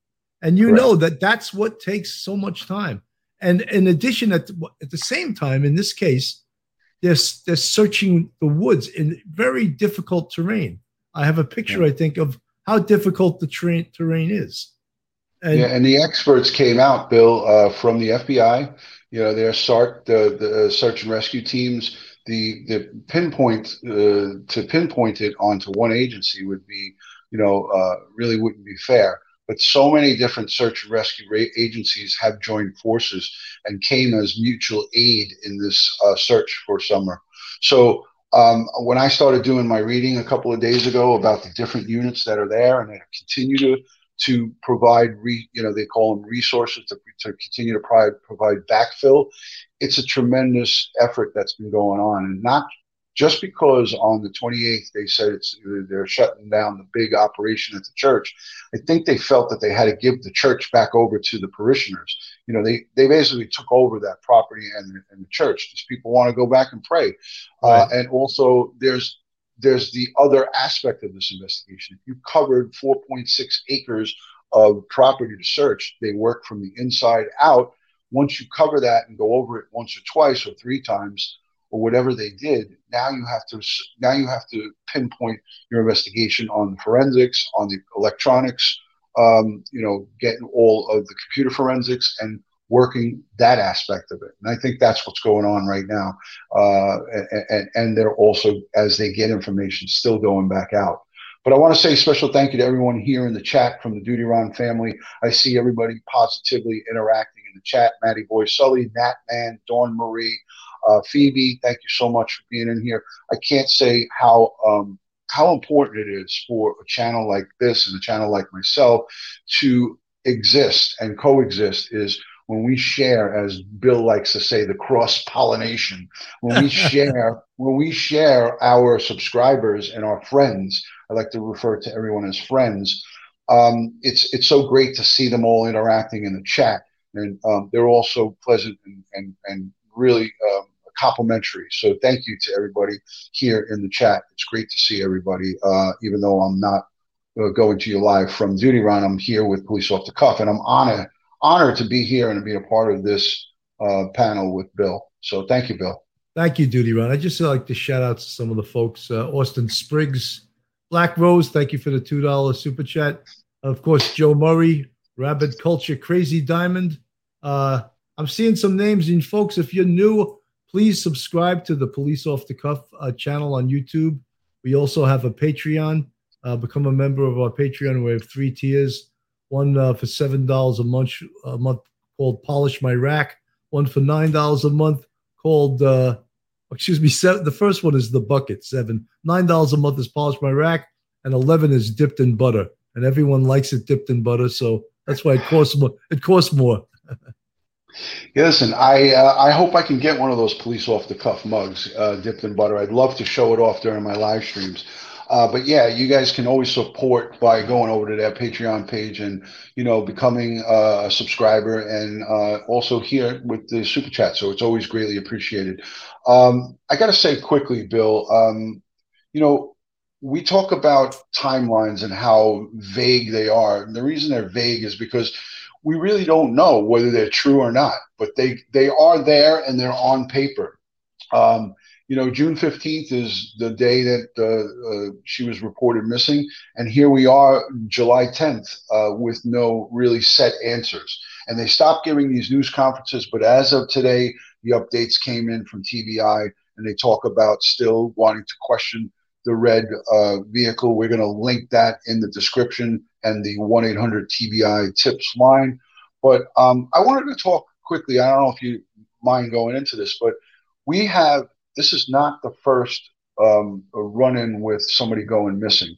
and you Correct. know that that's what takes so much time and in addition at the, at the same time in this case they're, they're searching the woods in very difficult terrain. I have a picture yeah. i think of how difficult the terrain, terrain is. And, yeah, and the experts came out bill uh, from the fbi you know their SART, the, the uh, search and rescue teams the the pinpoint uh, to pinpoint it onto one agency would be you know uh, really wouldn't be fair but so many different search and rescue agencies have joined forces and came as mutual aid in this uh, search for summer. So um, when i started doing my reading a couple of days ago about the different units that are there and they continue to to provide re, you know they call them resources to, to continue to provide, provide backfill it's a tremendous effort that's been going on. And not just because on the 28th they said it's they're shutting down the big operation at the church i think they felt that they had to give the church back over to the parishioners you know they they basically took over that property and, and the church these people want to go back and pray uh, right. uh, and also there's there's the other aspect of this investigation. If you covered 4.6 acres of property to search, they work from the inside out. Once you cover that and go over it once or twice or three times or whatever they did, now you have to now you have to pinpoint your investigation on the forensics, on the electronics, um, you know, getting all of the computer forensics and working that aspect of it. And I think that's what's going on right now. Uh, and, and they're also, as they get information, still going back out. But I want to say special thank you to everyone here in the chat from the Duty Ron family. I see everybody positively interacting in the chat. Maddie Boy Sully, Nat Man, Dawn Marie, uh, Phoebe, thank you so much for being in here. I can't say how um, how important it is for a channel like this and a channel like myself to exist and coexist is when we share, as Bill likes to say, the cross pollination, when we share, when we share our subscribers and our friends, I like to refer to everyone as friends. Um, it's it's so great to see them all interacting in the chat, and um, they're all so pleasant and and, and really um, complimentary. So thank you to everybody here in the chat. It's great to see everybody, uh, even though I'm not uh, going to you live from duty Ron. I'm here with Police Off the Cuff, and I'm honored honored to be here and to be a part of this uh, panel with Bill. So thank you, Bill. Thank you, Duty Ron. I just like to shout out to some of the folks. Uh, Austin Spriggs, Black Rose, thank you for the $2 super chat. Of course, Joe Murray, Rabbit Culture, Crazy Diamond. Uh, I'm seeing some names. And folks, if you're new, please subscribe to the Police Off the Cuff uh, channel on YouTube. We also have a Patreon. uh, become a member of our Patreon. We have three tiers: one uh, for seven dollars a month, a month called "Polish My Rack," one for nine dollars a month called, uh, excuse me, seven, the first one is the bucket seven. Nine dollars a month is "Polish My Rack," and eleven is dipped in butter. And everyone likes it dipped in butter, so that's why it costs more. It costs more. Yeah, listen, I uh, I hope I can get one of those police off the cuff mugs uh, dipped in butter. I'd love to show it off during my live streams. Uh, but yeah, you guys can always support by going over to that Patreon page and you know becoming uh, a subscriber and uh, also here with the super chat. So it's always greatly appreciated. Um, I got to say quickly, Bill. Um, you know, we talk about timelines and how vague they are. And the reason they're vague is because we really don't know whether they're true or not, but they they are there and they're on paper. Um, you know, June fifteenth is the day that uh, uh, she was reported missing, and here we are, July tenth, uh, with no really set answers. And they stopped giving these news conferences, but as of today, the updates came in from TBI, and they talk about still wanting to question the red uh, vehicle. We're going to link that in the description and the 1 800 TBI tips line. But um, I wanted to talk quickly. I don't know if you mind going into this, but we have this is not the first um, run in with somebody going missing.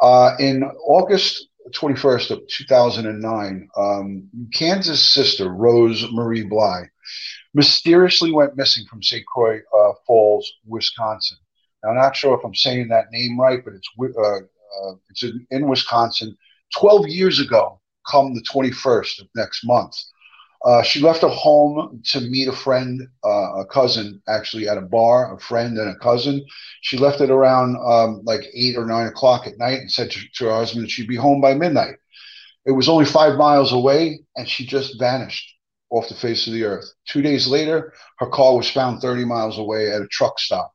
Uh, in August 21st of 2009, um, Candace sister Rose Marie Bly mysteriously went missing from St. Croix uh, Falls, Wisconsin. Now, I'm not sure if I'm saying that name right, but it's uh, uh, it's in, in, Wisconsin. 12 years ago, come the 21st of next month, uh, she left her home to meet a friend, uh, a cousin, actually at a bar, a friend and a cousin. She left it around um, like eight or nine o'clock at night and said to, to her husband she'd be home by midnight. It was only five miles away, and she just vanished off the face of the earth. Two days later, her car was found 30 miles away at a truck stop.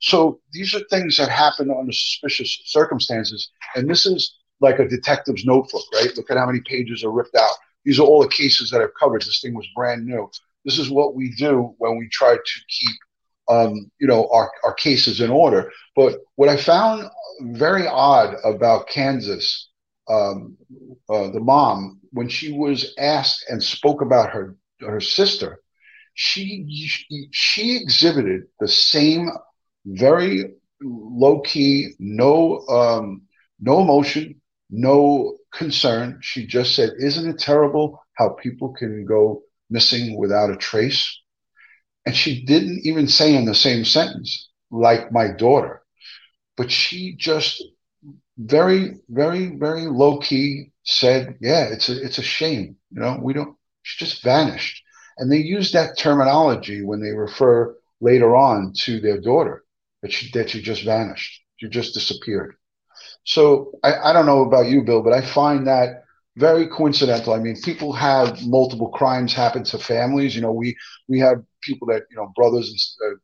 So these are things that happen under suspicious circumstances. And this is like a detective's notebook, right? Look at how many pages are ripped out. These are all the cases that I've covered. This thing was brand new. This is what we do when we try to keep, um, you know, our, our cases in order. But what I found very odd about Candace, um, uh, the mom, when she was asked and spoke about her her sister, she she exhibited the same very low key, no um, no emotion, no concern. She just said, "Isn't it terrible how people can go missing without a trace?" And she didn't even say in the same sentence, "like my daughter," but she just very, very, very low key said, "Yeah, it's a it's a shame. You know, we don't." She just vanished, and they use that terminology when they refer later on to their daughter that she that she just vanished. She just disappeared. So I, I don't know about you, Bill, but I find that very coincidental. I mean, people have multiple crimes happen to families. You know, we we have people that you know brothers and uh,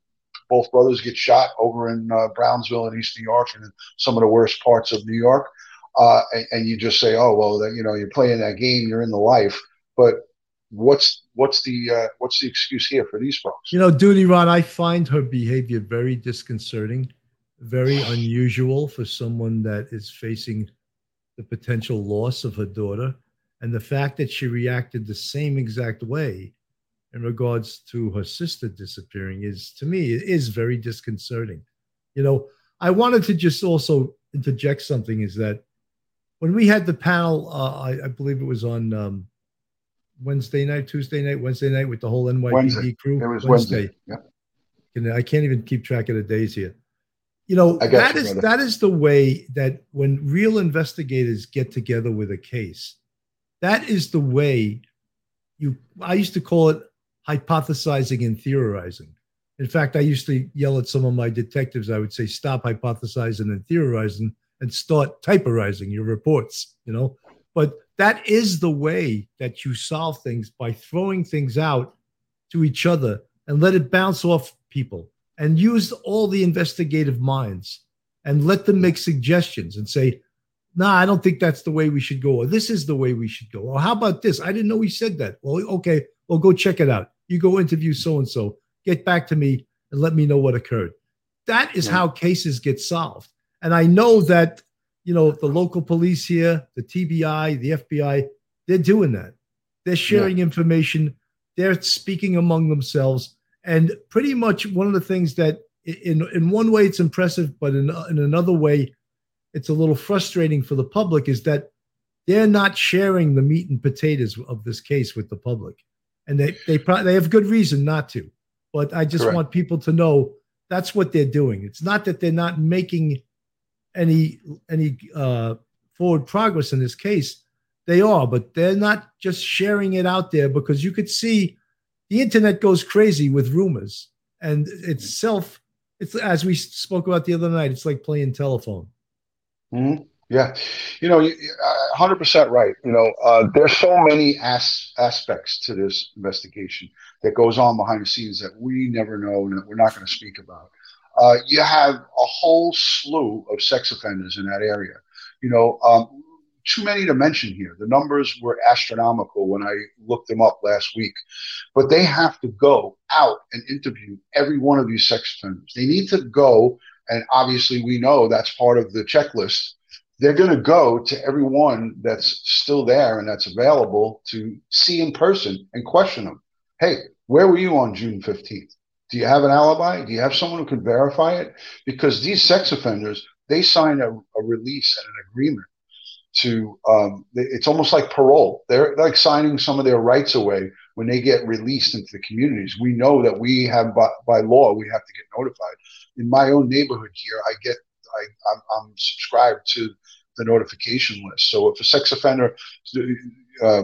both brothers get shot over in uh, Brownsville in East New York and in some of the worst parts of New York. Uh, and, and, you just say, oh well, that, you know, you're playing that game, you're in the life. But what's what's the uh, what's the excuse here for these folks? You know, Duty Ron, I find her behavior very disconcerting, very unusual for someone that is facing the potential loss of her daughter, and the fact that she reacted the same exact way in regards to her sister disappearing is to me is very disconcerting. You know, I wanted to just also interject something is that when we had the panel, uh, I, I, believe it was on um, Wednesday night, Tuesday night, Wednesday night with the whole NYPD Wednesday. crew. It was Wednesday. Wednesday. Yeah. I can't even keep track of the days here. You know, that you, is brother. that is the way that when real investigators get together with a case, that is the way you I used to call it hypothesizing and theorizing. In fact, I used to yell at some of my detectives, I would say, stop hypothesizing and theorizing and start typerizing your reports, you know. But that is the way that you solve things by throwing things out to each other and let it bounce off people and use all the investigative minds and let them make suggestions and say, no, nah, I don't think that's the way we should go. Or this is the way we should go. Or how about this? I didn't know he said that. Well, okay, well, go check it out. You go interview so and so, get back to me and let me know what occurred. That is how cases get solved. And I know that you know, the local police here, the TBI, the FBI, they're doing that. They're sharing yeah. information. They're speaking among themselves. And pretty much one of the things that, in in one way, it's impressive, but in in another way, it's a little frustrating for the public. Is that they're not sharing the meat and potatoes of this case with the public, and they they probably they have good reason not to. But I just Correct. want people to know that's what they're doing. It's not that they're not making any any uh, forward progress in this case. They are, but they're not just sharing it out there because you could see the internet goes crazy with rumors, and it's self. It's as we spoke about the other night. It's like playing telephone. Mm-hmm. Yeah, you know, uh, hundred percent right. You know, uh, there's so many as- aspects to this investigation that goes on behind the scenes that we never know and that we're not going to speak about. Uh, you have a whole slew of sex offenders in that area. You know, um, too many to mention here. The numbers were astronomical when I looked them up last week. But they have to go out and interview every one of these sex offenders. They need to go, and obviously we know that's part of the checklist they're going to go to everyone that's still there and that's available to see in person and question them. Hey, where were you on June 15th? Do you have an alibi? Do you have someone who can verify it? Because these sex offenders, they sign a, a release and an agreement to, um, it's almost like parole. They're like signing some of their rights away when they get released into the communities. We know that we have, by, by law, we have to get notified. In my own neighborhood here, I get I, I'm, I'm, subscribed to the notification list. So if a sex offender uh,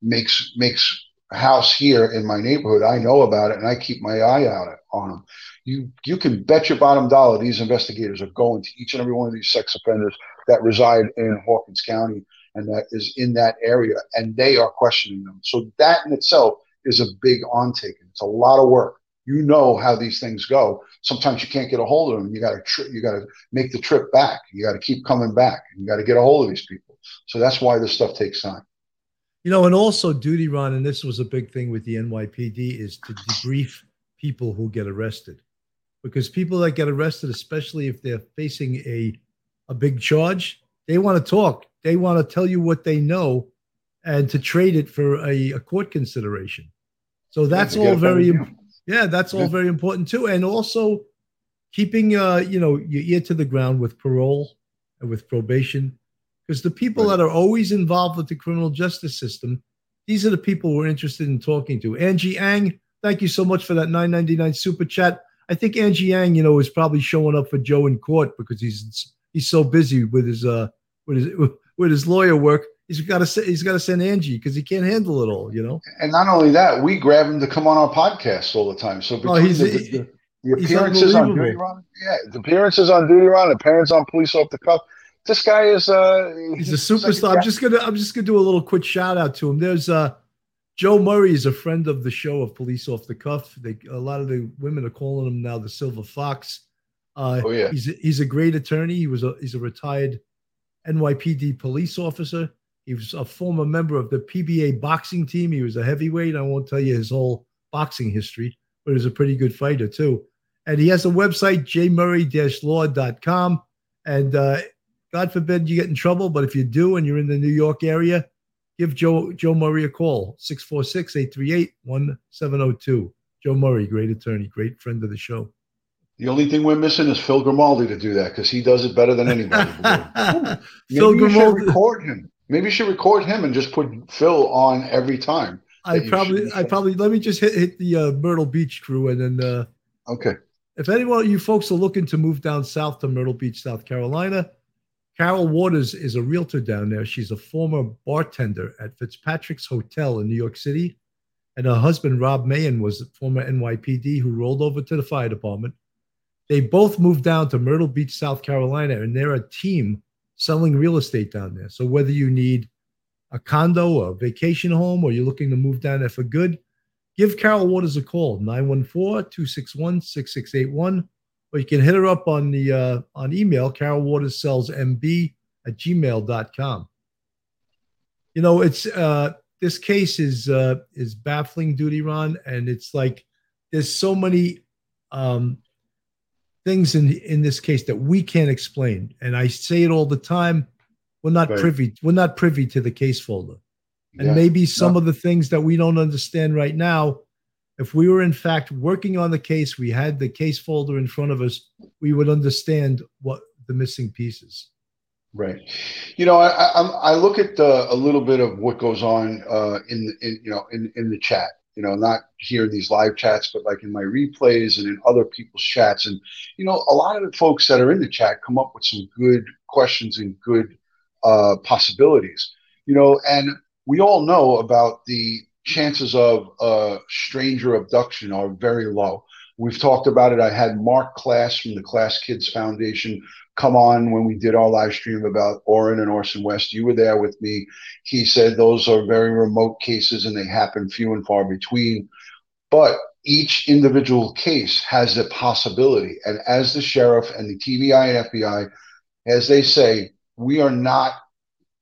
makes makes house here in my neighborhood, I know about it and I keep my eye out on them. You you can bet your bottom dollar these investigators are going to each and every one of these sex offenders that reside in Hawkins County and that is in that area, and they are questioning them. So that in itself is a big on taking. It's a lot of work you know how these things go. Sometimes you can't get a hold of them. You got to tri- you got to make the trip back. You got to keep coming back. You got to get a hold of these people. So that's why this stuff takes time. You know, and also duty Ron, and this was a big thing with the NYPD, is to debrief people who get arrested, because people that get arrested, especially if they're facing a a big charge, they want to talk. They want to tell you what they know, and to trade it for a, a court consideration. So that's all very yeah, that's all very important too, and also keeping uh, you know your ear to the ground with parole and with probation, because the people right. that are always involved with the criminal justice system, these are the people we're interested in talking to. Angie Ang, thank you so much for that 9.99 super chat. I think Angie Ang, you know, is probably showing up for Joe in court because he's he's so busy with his uh with his with his lawyer work he's got to he's got to send Angie because he can't handle it all, you know. And not only that, we grab him to come on our podcast all the time. So oh, he's, the, the, the appearances on duty Ron, yeah, the appearances on duty Ron, appearance on police off the cuff. This guy is uh he's, he's a superstar. Like I'm just gonna I'm just gonna do a little quick shout out to him. There's uh Joe Murray is a friend of the show of Police Off the Cuff. They, a lot of the women are calling him now the Silver Fox. Uh, oh yeah, he's a, he's a great attorney. He was a he's a retired NYPD police officer. He was a former member of the PBA boxing team. He was a heavyweight. I won't tell you his whole boxing history, but he was a pretty good fighter too. And he has a website, jmurray-law.com. And uh, God forbid you get in trouble, but if you do and you're in the New York area, give Joe Joe Murray a call, 646-838-1702. Joe Murray, great attorney, great friend of the show. The only thing we're missing is Phil Grimaldi to do that because he does it better than anybody. Phil Grimaldi. record him. Maybe you should record him and just put Phil on every time. I probably, I probably let me just hit, hit the uh, Myrtle Beach crew and then. Uh, okay. If anyone of you folks are looking to move down south to Myrtle Beach, South Carolina, Carol Waters is a realtor down there. She's a former bartender at Fitzpatrick's Hotel in New York City. And her husband, Rob Mayen, was a former NYPD who rolled over to the fire department. They both moved down to Myrtle Beach, South Carolina, and they're a team selling real estate down there. So whether you need a condo, or a vacation home, or you're looking to move down there for good, give Carol Waters a call, 914-261-6681. Or you can hit her up on the uh, on email, Carol Waters sells MB at gmail.com. You know, it's uh this case is uh is baffling duty Ron, and it's like there's so many um things in in this case that we can't explain. And I say it all the time. We're not right. privy. We're not privy to the case folder, and yeah. maybe some no. of the things that we don't understand right now. If we were in fact working on the case, we had the case folder in front of us, we would understand what the missing pieces. Right. You know, I, I, I look at the, a little bit of what goes on uh, in, in you know in, in the chat. You know, not here in these live chats, but like in my replays and in other people's chats. And you know, a lot of the folks that are in the chat come up with some good questions and good uh, possibilities. You know, and we all know about the chances of a stranger abduction are very low. We've talked about it. I had Mark Klaas from the KlaasKids Foundation come on when we did our live stream about Orrin and Orson West. You were there with me. He said those are very remote cases and they happen few and far between. But each individual case has a possibility. And as the sheriff and the TBI and FBI, as they say, we are not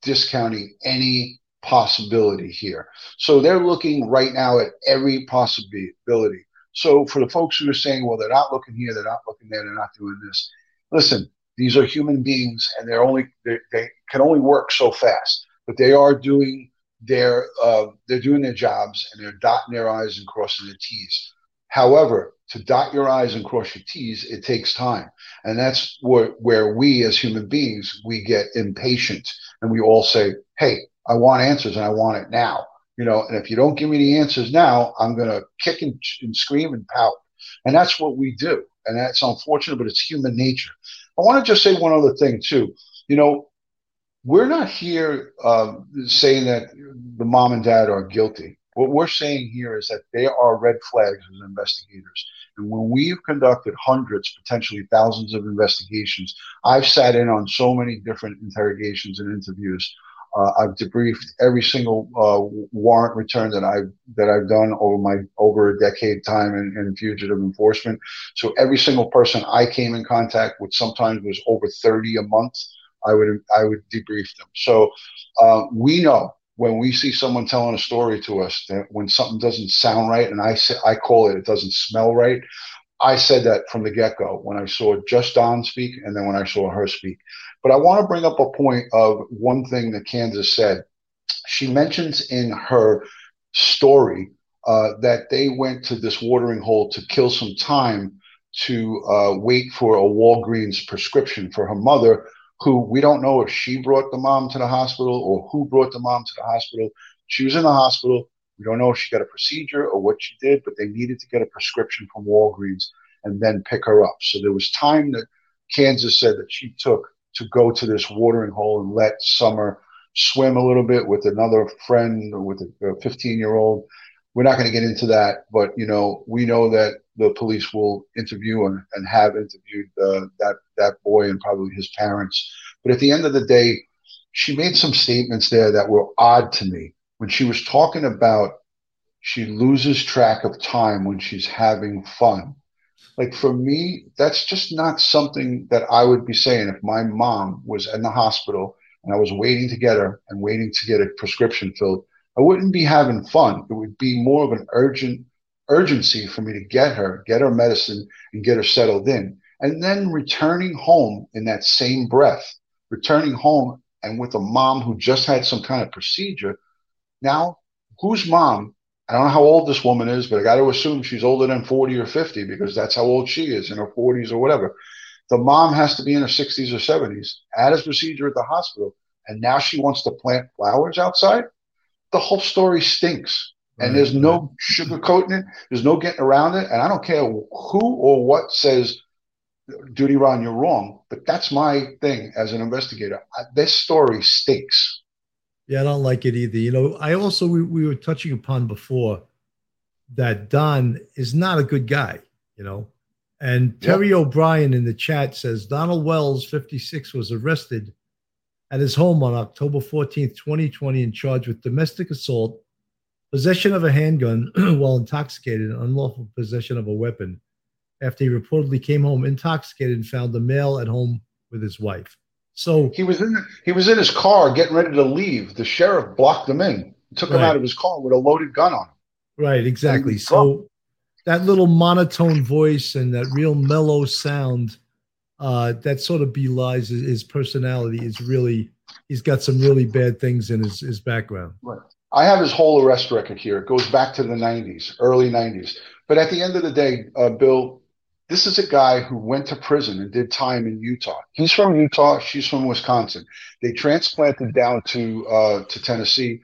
discounting any possibility here. So they're looking right now at every possibility. So for the folks who are saying, well, they're not looking here, they're not looking there, they're not doing this. Listen, these are human beings, and they're only they, can only work so fast, but they are doing their uh, they're doing their jobs and they're dotting their i's and crossing their t's. However, to dot your i's and cross your t's, it takes time, and that's where where we as human beings we get impatient, and we all say, "Hey, I want answers, and I want it now." You know, and if you don't give me the answers now, I'm going to kick and, and scream and pout. And that's what we do. And that's unfortunate, but it's human nature. I want to just say one other thing too. You know, we're not here um, saying that the mom and dad are guilty. What we're saying here is that they are red flags as investigators. And when we've conducted hundreds, potentially thousands of investigations, I've sat in on so many different interrogations and interviews. Uh, I've debriefed every single uh, warrant return that I've that I've done over my over a decade time in, in, fugitive enforcement. So every single person I came in contact with, sometimes was over thirty a month. I would I would debrief them. So uh, we know when we see someone telling a story to us that when something doesn't sound right, and I say I call it it doesn't smell right. I said that from the get go when I saw just Don speak, and then when I saw her speak. But I want to bring up a point of one thing that Candace said. She mentions in her story uh, that they went to this watering hole to kill some time to uh, wait for a Walgreens prescription for her mother, who we don't know if she brought the mom to the hospital or who brought the mom to the hospital. She was in the hospital. We don't know if she got a procedure or what she did, but they needed to get a prescription from Walgreens and then pick her up. So there was time that Candace said that she took to go to this watering hole and let Summer swim a little bit with another friend or with a 15 year old. We're not going to get into that, but you know, we know that the police will interview and, and have interviewed uh, that that boy and probably his parents. But at the end of the day, she made some statements there that were odd to me when she was talking about she loses track of time when she's having fun like for me, that's just not something that I would be saying if my mom was in the hospital and I was waiting to get her and waiting to get a prescription filled. I wouldn't be having fun. It would be more of an urgent urgency for me to get her, get her medicine, and get her settled in. And then returning home in that same breath, returning home and with a mom who just had some kind of procedure. Now, whose mom I don't know how old this woman is, but I got to assume she's older than 40 or 50 because that's how old she is in her 40s or whatever. The mom has to be in her 60s or 70s, had his procedure at the hospital, and now she wants to plant flowers outside. The whole story stinks. And there's no sugarcoating it. There's no getting around it. And I don't care who or what says, Duty Ron, you're wrong. But that's my thing as an investigator. This story stinks. Yeah, I don't like it either. You know, I also we, we were touching upon before that Don is not a good guy, you know. And Terry yep. O'Brien in the chat says Donald Wells, 56, was arrested at his home on October 14th, 2020, and charged with domestic assault, possession of a handgun while intoxicated, and unlawful possession of a weapon after he reportedly came home intoxicated and found the male at home with his wife. So he was in he was in his car getting ready to leave. The sheriff blocked him in, took right. him out of his car with a loaded gun on him. Right, exactly. So that little monotone voice and that real mellow sound uh, that sort of belies his, his personality is really he's got some really bad things in his, his background. Right. I have his whole arrest record here. It goes back to the 90s, early 90s. But at the end of the day, uh, Bill, this is a guy who went to prison and did time in Utah. He's from Utah. She's from Wisconsin. They transplanted down to uh, to Tennessee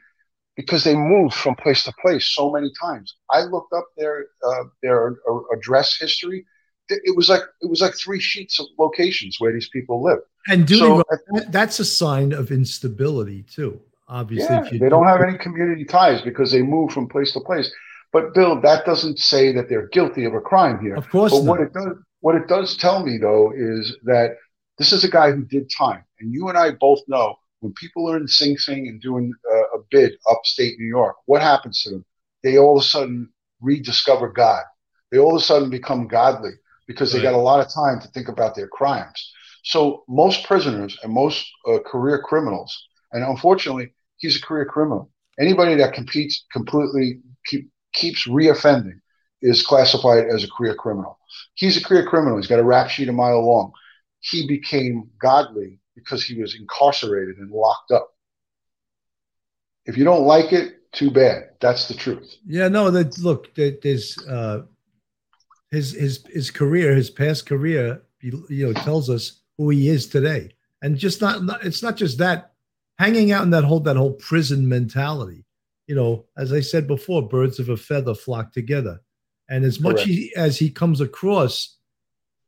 because they moved from place to place so many times. I looked up their uh, their address history. It was like it was like three sheets of locations where these people live. And do so, that's a sign of instability too. Obviously, yeah, they don't have any community ties because they move from place to place. But Bill, that doesn't say that they're guilty of a crime here. Of course, but not. what it does what it does tell me though is that this is a guy who did time, and you and I both know when people are in Sing Sing and doing uh, a bid upstate New York, what happens to them? They all of a sudden rediscover God. They all of a sudden become godly because they got a lot of time to think about their crimes. So most prisoners and most uh, career criminals, and unfortunately, he's a career criminal. Anybody that competes completely keep, keeps reoffending is classified as a career criminal. He's a career criminal. He's got a rap sheet a mile long. He became godly because he was incarcerated and locked up. If you don't like it, too bad. That's the truth. Yeah, no. That look, there's uh, his his his career, his past career, you know, tells us who he is today, and just not. It's not just that hanging out in that whole that whole prison mentality. You know, as I said before, birds of a feather flock together, and as much he, as he comes across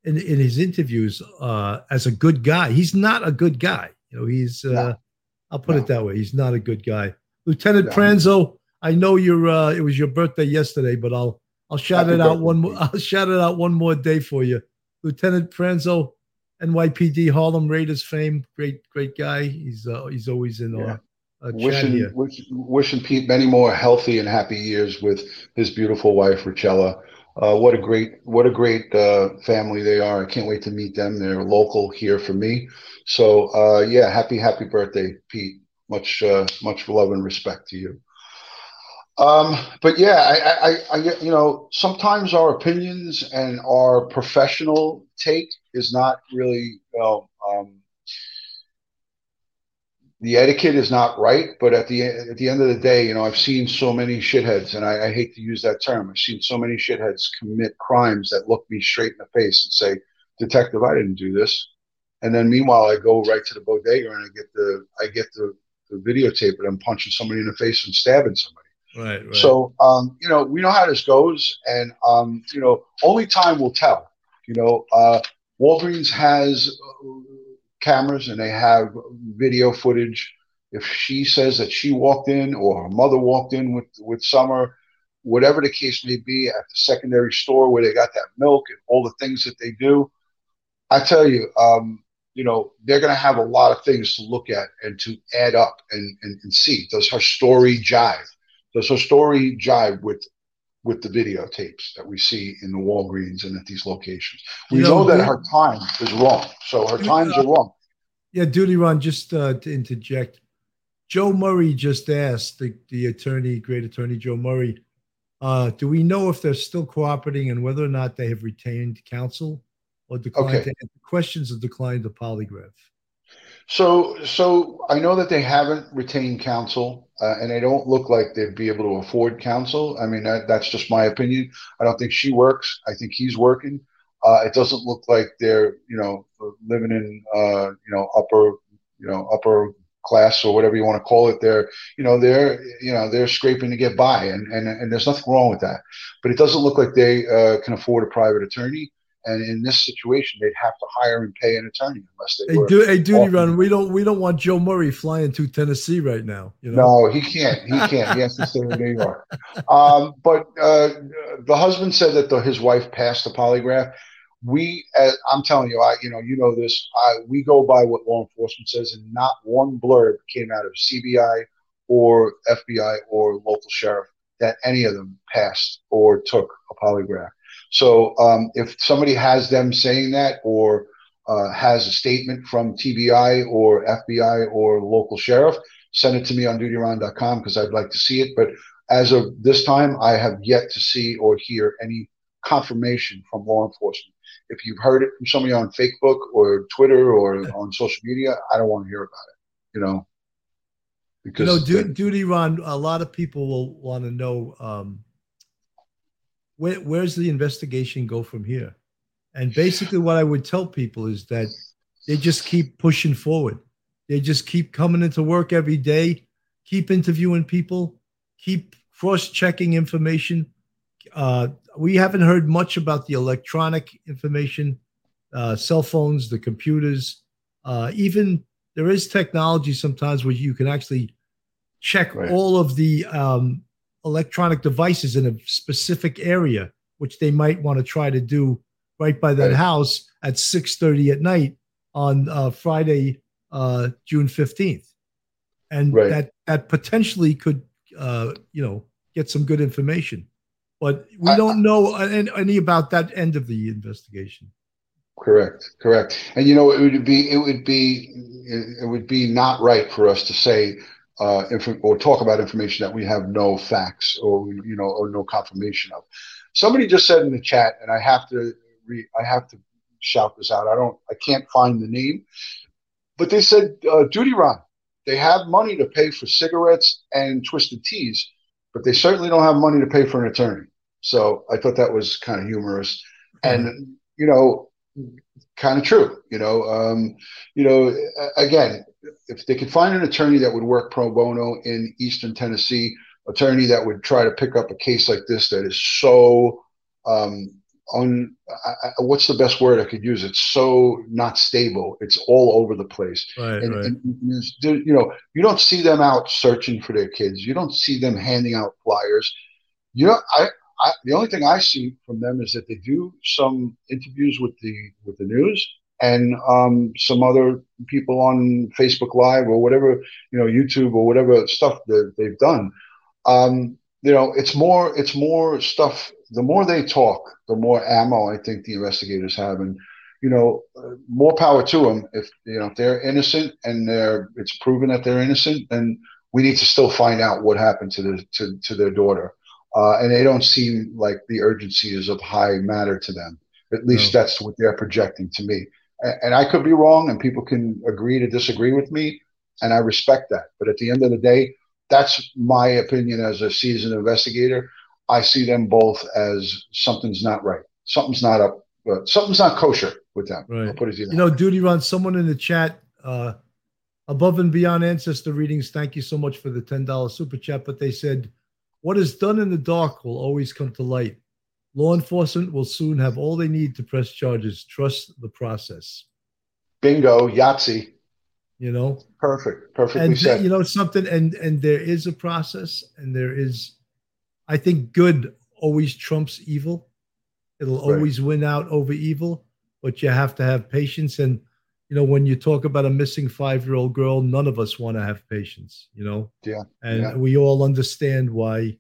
in, in his interviews uh, as a good guy. He's not a good guy. You know, he's uh, no. I'll put no. it that way. He's not a good guy. Lieutenant no. Pranzo, I know you're uh, it was your birthday yesterday, but I'll I'll shout Happy it out one more I'll shout it out one more day for you. Lieutenant Pranzo, NYPD Harlem Raiders fame, great great guy. He's uh, he's always in yeah. our uh, wishing, wish, wishing Pete many more healthy and happy years with his beautiful wife Richella uh, what a great what a great uh, family they are. I can't wait to meet them. They're local here for me. So uh, yeah, happy happy birthday, Pete. Much uh, much love and respect to you. Um, but yeah, I, I, I, you know, sometimes our opinions and our professional take is not really, you know, um, the etiquette is not right, but at the at the end of the day, you know, I've seen so many shitheads, and I, I, hate to use that term. I've seen so many shitheads commit crimes that look me straight in the face and say, "Detective, I didn't do this," and then meanwhile, I go right to the bodega and I get the I get the, the videotape, and I'm punching somebody in the face and stabbing somebody. Right. right. So, um, you know, we know how this goes, and um, you know, only time will tell. You know, uh, Walgreens has cameras and they have video footage. If she says that she walked in or her mother walked in with, with Summer, whatever the case may be, at the secondary store where they got that milk and all the things that they do, I tell you, um, you know, they're going to have a lot of things to look at and to add up and, and, and see. Does her story jive? Does her story jive with with the videotapes that we see in the Walgreens and at these locations. We you know, know, that her time is wrong. So her times are wrong. Yeah, Duty Ron, just uh, to interject. Joe Murray just asked the, the attorney, great attorney Joe Murray, uh, do we know if they're still cooperating and whether or not they have retained counsel or declined okay. to answer questions or declined the polygraph? So, so I know that they haven't retained counsel, uh, and they don't look like they'd be able to afford counsel. I mean, that, that's just my opinion. I don't think she works. I think he's working. Uh, it doesn't look like they're, you know, living in, uh, you know, upper, you know, upper class or whatever you want to call it. They're, you know, they're, you know, they're scraping to get by, and and and there's nothing wrong with that. But it doesn't look like they uh, can afford a private attorney. And in this situation, they'd have to hire and pay an attorney unless they. Hey, do, hey duty Ron. We don't. We don't want Joe Murray flying to Tennessee right now. You know? No, he can't. He can't. he has to stay in New York. Um, but uh, the husband said that the, his wife passed the polygraph. We, I'm telling you, I, you know, you know this. I, we go by what law enforcement says, and not one blurb came out of TBI or FBI or local sheriff that any of them passed or took a polygraph. So um, if somebody has them saying that or uh, has a statement from TBI or FBI or local sheriff, send it to me on dutyron.com because I'd like to see it. But as of this time, I have yet to see or hear any confirmation from law enforcement. If you've heard it from somebody on Facebook or Twitter or on social media, I don't want to hear about it. You know, because you know, du- duty Ron. A lot of people will want to know um, where, where's the investigation go from here. And basically, what I would tell people is that they just keep pushing forward. They just keep coming into work every day, keep interviewing people, keep cross checking information. Uh, we haven't heard much about the electronic information, uh, cell phones, the computers. Uh, even there is technology sometimes where you can actually check right. all of the um, electronic devices in a specific area, which they might want to try to do right by that right. house at 6.30 at night on uh, friday uh, june 15th and right. that that potentially could uh, you know get some good information but we I, don't know any about that end of the investigation correct correct and you know it would be it would be it would be not right for us to say uh, inf- or talk about information that we have no facts or you know or no confirmation of somebody just said in the chat and i have to re- I have to shout this out. I don't, I can't find the name, but they said uh, Duty Ron. They have money to pay for cigarettes and twisted teas, but they certainly don't have money to pay for an attorney. So I thought that was kind of humorous, and you know, kind of true. You know, um, you know, again, if they could find an attorney that would work pro bono in Eastern Tennessee, attorney that would try to pick up a case like this that is so um, on I, what's the best word I could use? It's so not stable. It's all over the place. Right, and, right. and, you know, you don't see them out searching for their kids. You don't see them handing out flyers. You know, I, I the only thing I see from them is that they do some interviews with the with the news and um, some other people on Facebook Live or whatever, you know, YouTube or whatever stuff that they've done. Um, you know, it's more it's more stuff the more they talk, the more ammo I think the investigators have, and you know, more power to them. If you know if they're innocent and they're it's proven that they're innocent, then we need to still find out what happened to the to, to their daughter. Uh, and they don't seem like the urgency is of high matter to them. At least no. that's what they're projecting to me. And, and I could be wrong, and people can agree to disagree with me, and I respect that. But at the end of the day, that's my opinion as a seasoned investigator. I see them both as something's not right. Something's not up. Uh, something's not kosher with them. Right. I'll put it to you know, duty Ron. Someone in the chat, uh, above and beyond ancestor readings. Thank you so much for the ten dollars super chat. But they said, "What is done in the dark will always come to light. Law enforcement will soon have all they need to press charges. Trust the process." Bingo, Yahtzee. You know, perfect, perfectly and said. You know something, and and there is a process, and there is I think good always trumps evil. It'll right. always win out over evil, but you have to have patience. And you know, when you talk about a missing five-year-old girl, none of us want to have patience. You know, yeah, and yeah. we all understand why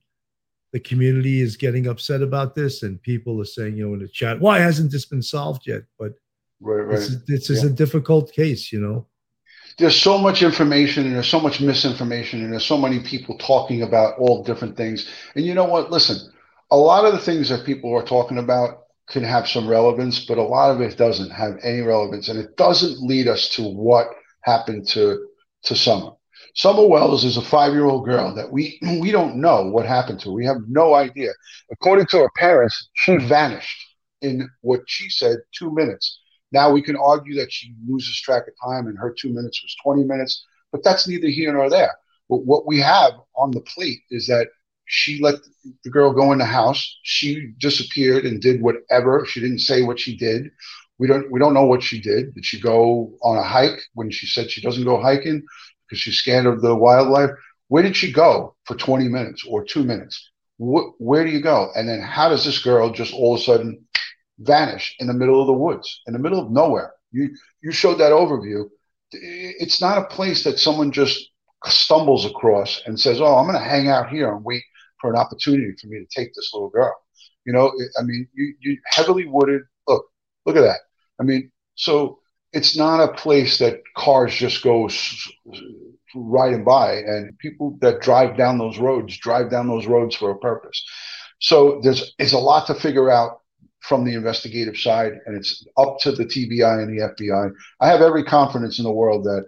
the community is getting upset about this, and people are saying, you know, in the chat, why hasn't this been solved yet? But right, right. this, is, this is yeah. a difficult case, you know there's so much information and there's so much misinformation and there's so many people talking about all different things. And you know what? Listen, a lot of the things that people are talking about can have some relevance, but a lot of it doesn't have any relevance, and it doesn't lead us to what happened to to Summer. Summer Wells is a five-year-old girl that we we don't know what happened to. We have no idea. According to her parents, she vanished in what she said two minutes. Now we can argue that she loses track of time and her two minutes was 20 minutes, but that's neither here nor there. But what we have on the plate is that she let the girl go in the house. She disappeared and did whatever. She didn't say what she did. We don't we don't know what she did. Did she go on a hike when she said she doesn't go hiking because she's scared of the wildlife? Where did she go for 20 minutes or two minutes? Wh- where do you go? And then how does this girl just all of a sudden vanish in the middle of the woods, in the middle of nowhere. You you showed that overview. It's not a place that someone just stumbles across and says, "Oh, I'm going to hang out here and wait for an opportunity for me to take this little girl." You know, I mean, you you heavily wooded. Look, look at that. I mean, so it's not a place that cars just go riding by, and people that drive down those roads drive down those roads for a purpose. So there's is a lot to figure out from the investigative side, and it's up to the TBI and the FBI. I have every confidence in the world that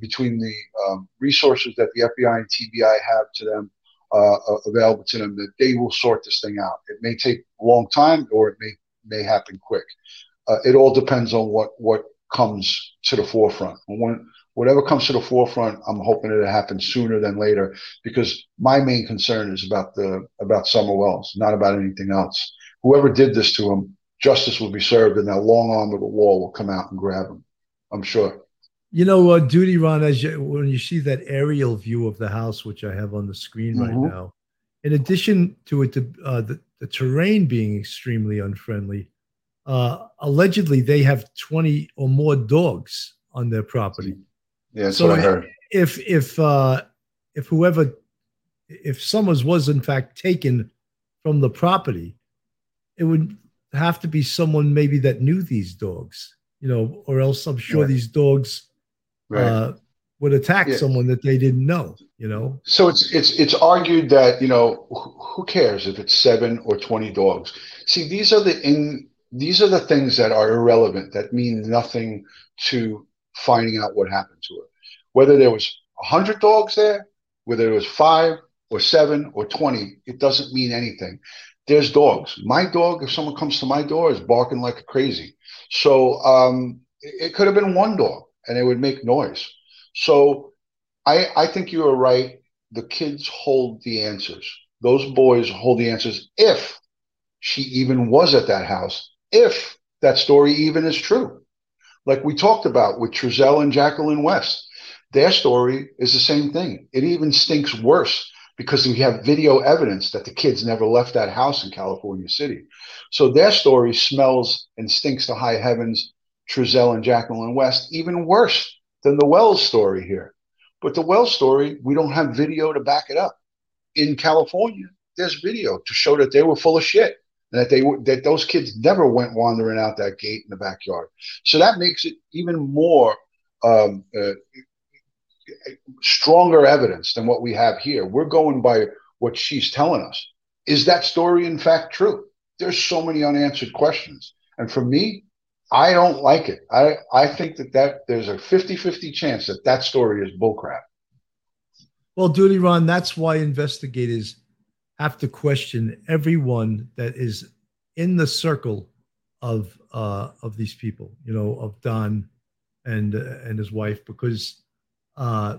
between the um, resources that the FBI and TBI have to them uh, available to them, that they will sort this thing out. It may take a long time, or it may may happen quick. Uh, it all depends on what what comes to the forefront. When whatever comes to the forefront, I'm hoping it happens sooner than later because my main concern is about the about Summer Wells, not about anything else. Whoever did this to him, justice will be served, and that long arm of the law will come out and grab him. I'm sure. You know, uh, Duty Ron, as you, when you see that aerial view of the house, which I have on the screen mm-hmm. right now, in addition to it, uh, the, the terrain being extremely unfriendly, uh, allegedly they have 20 or more dogs on their property. Yeah, that's so what I heard. If if uh, if whoever if someone was in fact taken from the property, it would have to be someone maybe that knew these dogs, you know, or else I'm sure these dogs right. uh, would attack yeah. someone that they didn't know, you know. So it's it's it's argued that you know who cares if it's seven or twenty dogs. See, these are the in these are the things that are irrelevant that mean nothing to finding out what happened to her. Whether there was a hundred dogs there, whether there was five or seven or twenty, it doesn't mean anything. There's dogs. My dog, if someone comes to my door, is barking like crazy. So um, it, it could have been one dog, and it would make noise. So I I think you are right. The kids hold the answers. Those boys hold the answers if she even was at that house if that story even is true. Like we talked about with Trezell and Jacqueline West, their story is the same thing. It even stinks worse because we have video evidence that the kids never left that house in California City. So their story smells and stinks to high heavens, Trezell and Jacqueline West, even worse than the Wells story here. But the Wells story, we don't have video to back it up. In California, there's video to show that they were full of shit and that they that those kids never went wandering out that gate in the backyard. So that makes it even more um, uh, stronger evidence than what we have here. We're going by what she's telling us. Is that story in fact true? There's so many unanswered questions, and for me, I don't like it. I I think that that there's a 50-50 chance that that story is bullcrap. Well, Duty Ron, that's why investigators have to question everyone that is in the circle of uh, of these people, you know, of Don and uh, and his wife, because uh,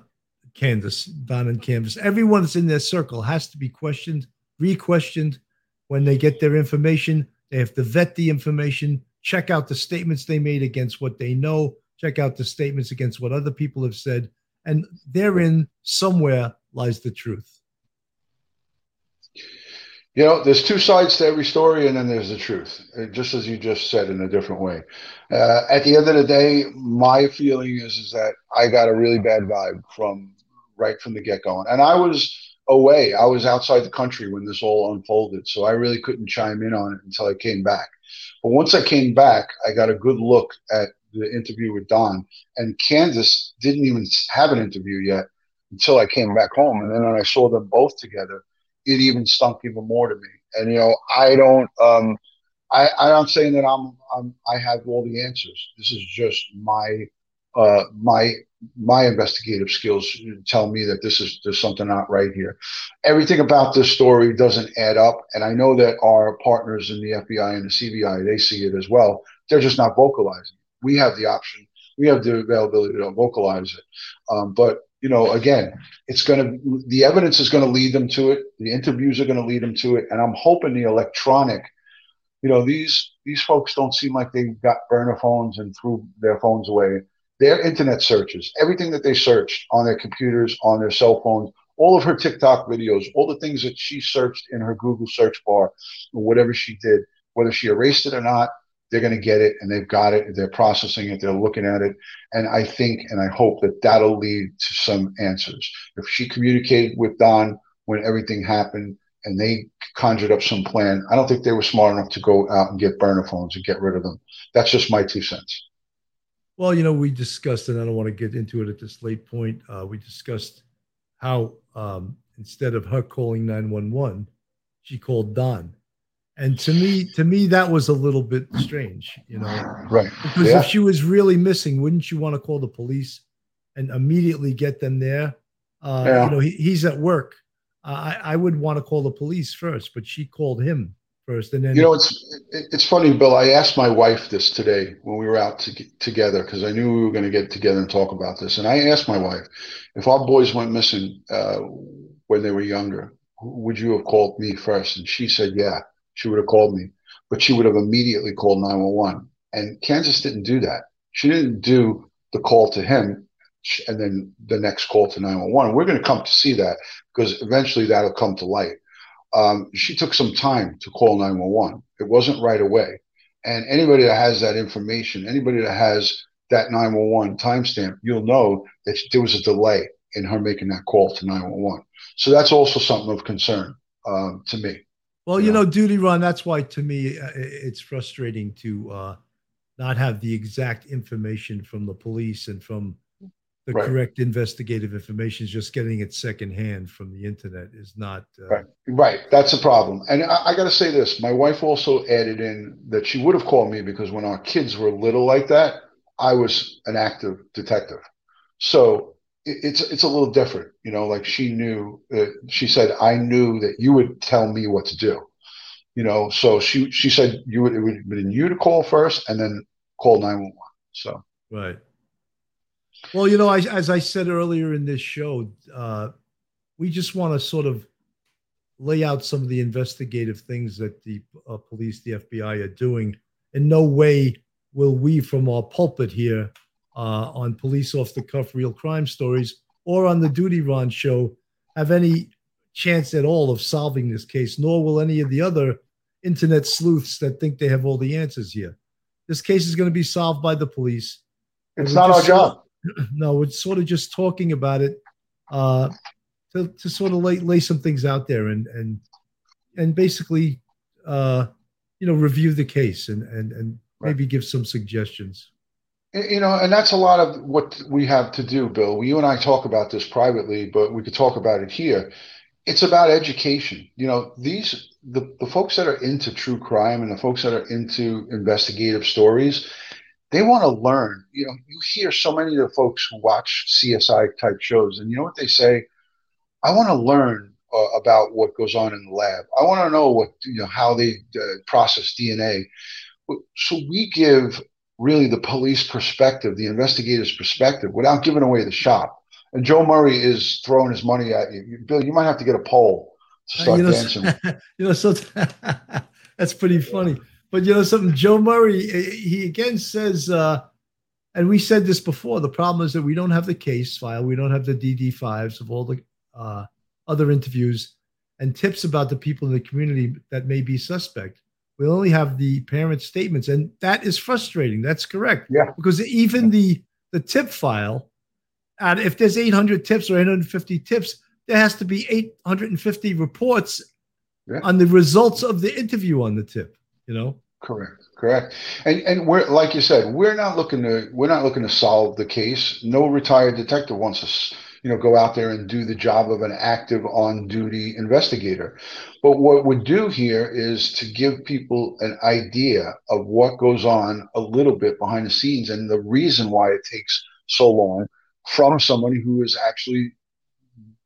Candace, Don and Candace, everyone that's in their circle has to be questioned, re-questioned when they get their information. They have to vet the information, check out the statements they made against what they know, check out the statements against what other people have said, and therein somewhere lies the truth you know, there's two sides to every story, and then there's the truth, uh, just as you just said in a different way. Uh, at the end of the day, my feeling is is that I got a really bad vibe from right from the get go, and I was away. I was outside the country when this all unfolded, so I really couldn't chime in on it until I came back. But once I came back, I got a good look at the interview with Don, and Candace didn't even have an interview yet until I came back home, and then when I saw them both together it even stunk even more to me. And you know, I don't. Um, I, I'm not saying that I'm, I'm I have all the answers. This is just my uh, my my investigative skills tell me that this is there's something not right here. Everything about this story doesn't add up, and I know that our partners in the FBI and the TBI they see it as well. They're just not vocalizing. We have the option. We have the availability to vocalize it, um, but you know, again, it's going to, the evidence is going to lead them to it. The interviews are going to lead them to it. And I'm hoping the electronic, you know, these, these folks don't seem like they've got burner phones and threw their phones away. Their internet searches, everything that they searched on their computers, on their cell phones, all of her TikTok videos, all the things that she searched in her Google search bar, whatever she did, whether she erased it or not, they're going to get it and they've got it. They're processing it. They're looking at it. And I think and I hope that that'll lead to some answers. If she communicated with Don when everything happened and they conjured up some plan, I don't think they were smart enough to go out and get burner phones and get rid of them. That's just my two cents. Well, you know, we discussed, and I don't want to get into it at this late point. Uh, we discussed how um, instead of her calling 911, she called Don And to me, to me, that was a little bit strange, you know. Right. Because yeah. if she was really missing, wouldn't you want to call the police and immediately get them there? Uh, yeah. You know, he, he's at work. Uh, I, I would want to call the police first, but she called him first, and then you know it's it's funny, Bill. I asked my wife this today when we were out to, together because I knew we were going to get together and talk about this, and I asked my wife if our boys went missing uh, when they were younger, would you have called me first? And she said, yeah, she would have called me, but she would have immediately called 911. And Candace didn't do that. She didn't do the call to him and then the next call to 911. We're going to come to see that because eventually that'll come to light. Um, she took some time to call 911. It wasn't right away. And anybody that has that information, anybody that has that 911 timestamp, you'll know that there was a delay in her making that call to 911. So that's also something of concern um, to me. Well, you know, duty Ron. That's why to me uh, it's frustrating to uh, not have the exact information from the police and from the right. correct investigative information. Just getting it secondhand from the internet is not uh, right. Right, that's a problem. And I, I got to say this: my wife also added in that she would have called me because when our kids were little like that, I was an active detective. So it's it's a little different, you know. Like she knew, uh, she said, "I knew that you would tell me what to do," you know. So she she said you would it would have been you to call first, and then call nine one one. So right. Well, you know, I, as I said earlier in this show, uh, we just want to sort of lay out some of the investigative things that the uh, police, the FBI, are doing. In no way will we, from our pulpit here, uh, on Police Off the Cuff Real Crime Stories or on the Duty Ron show have any chance at all of solving this case, nor will any of the other internet sleuths that think they have all the answers here. This case is going to be solved by the police. It's not our job. no, we're sort of just talking about it uh, to, to sort of lay, lay some things out there and and and basically uh, you know review the case and and and maybe give some suggestions you know and that's a lot of what we have to do bill. You and i talk about this privately but we could talk about it here. It's about education. You know these the, the folks that are into true crime and the folks that are into investigative stories they want to learn. You know you hear so many of the folks who watch csi type shows and you know what they say? I want to learn uh, about what goes on in the lab. I want to know what you know how they uh, process dna so we give really the police perspective, the investigator's perspective, without giving away the shop. And Joe Murray is throwing his money at you. Bill, you might have to get a poll to start uh, you know, dancing. you know, so that's pretty funny. But you know something, Joe Murray, he again says, uh, and we said this before. The problem is that we don't have the case file, we don't have the DD fives of all the uh, other interviews and tips about the people in the community that may be suspect we only have the parent statements and that is frustrating. That's correct. Yeah. Because even the the tip file and if there's 800 tips or 850 tips there has to be 850 reports yeah. on the results of the interview on the tip you know? Correct correct. And and we're like you said we're not looking to we're not looking to solve the case. No retired detective wants us you know, go out there and do the job of an active on duty investigator. But what we do here is to give people an idea of what goes on a little bit behind the scenes and the reason why it takes so long from somebody who has actually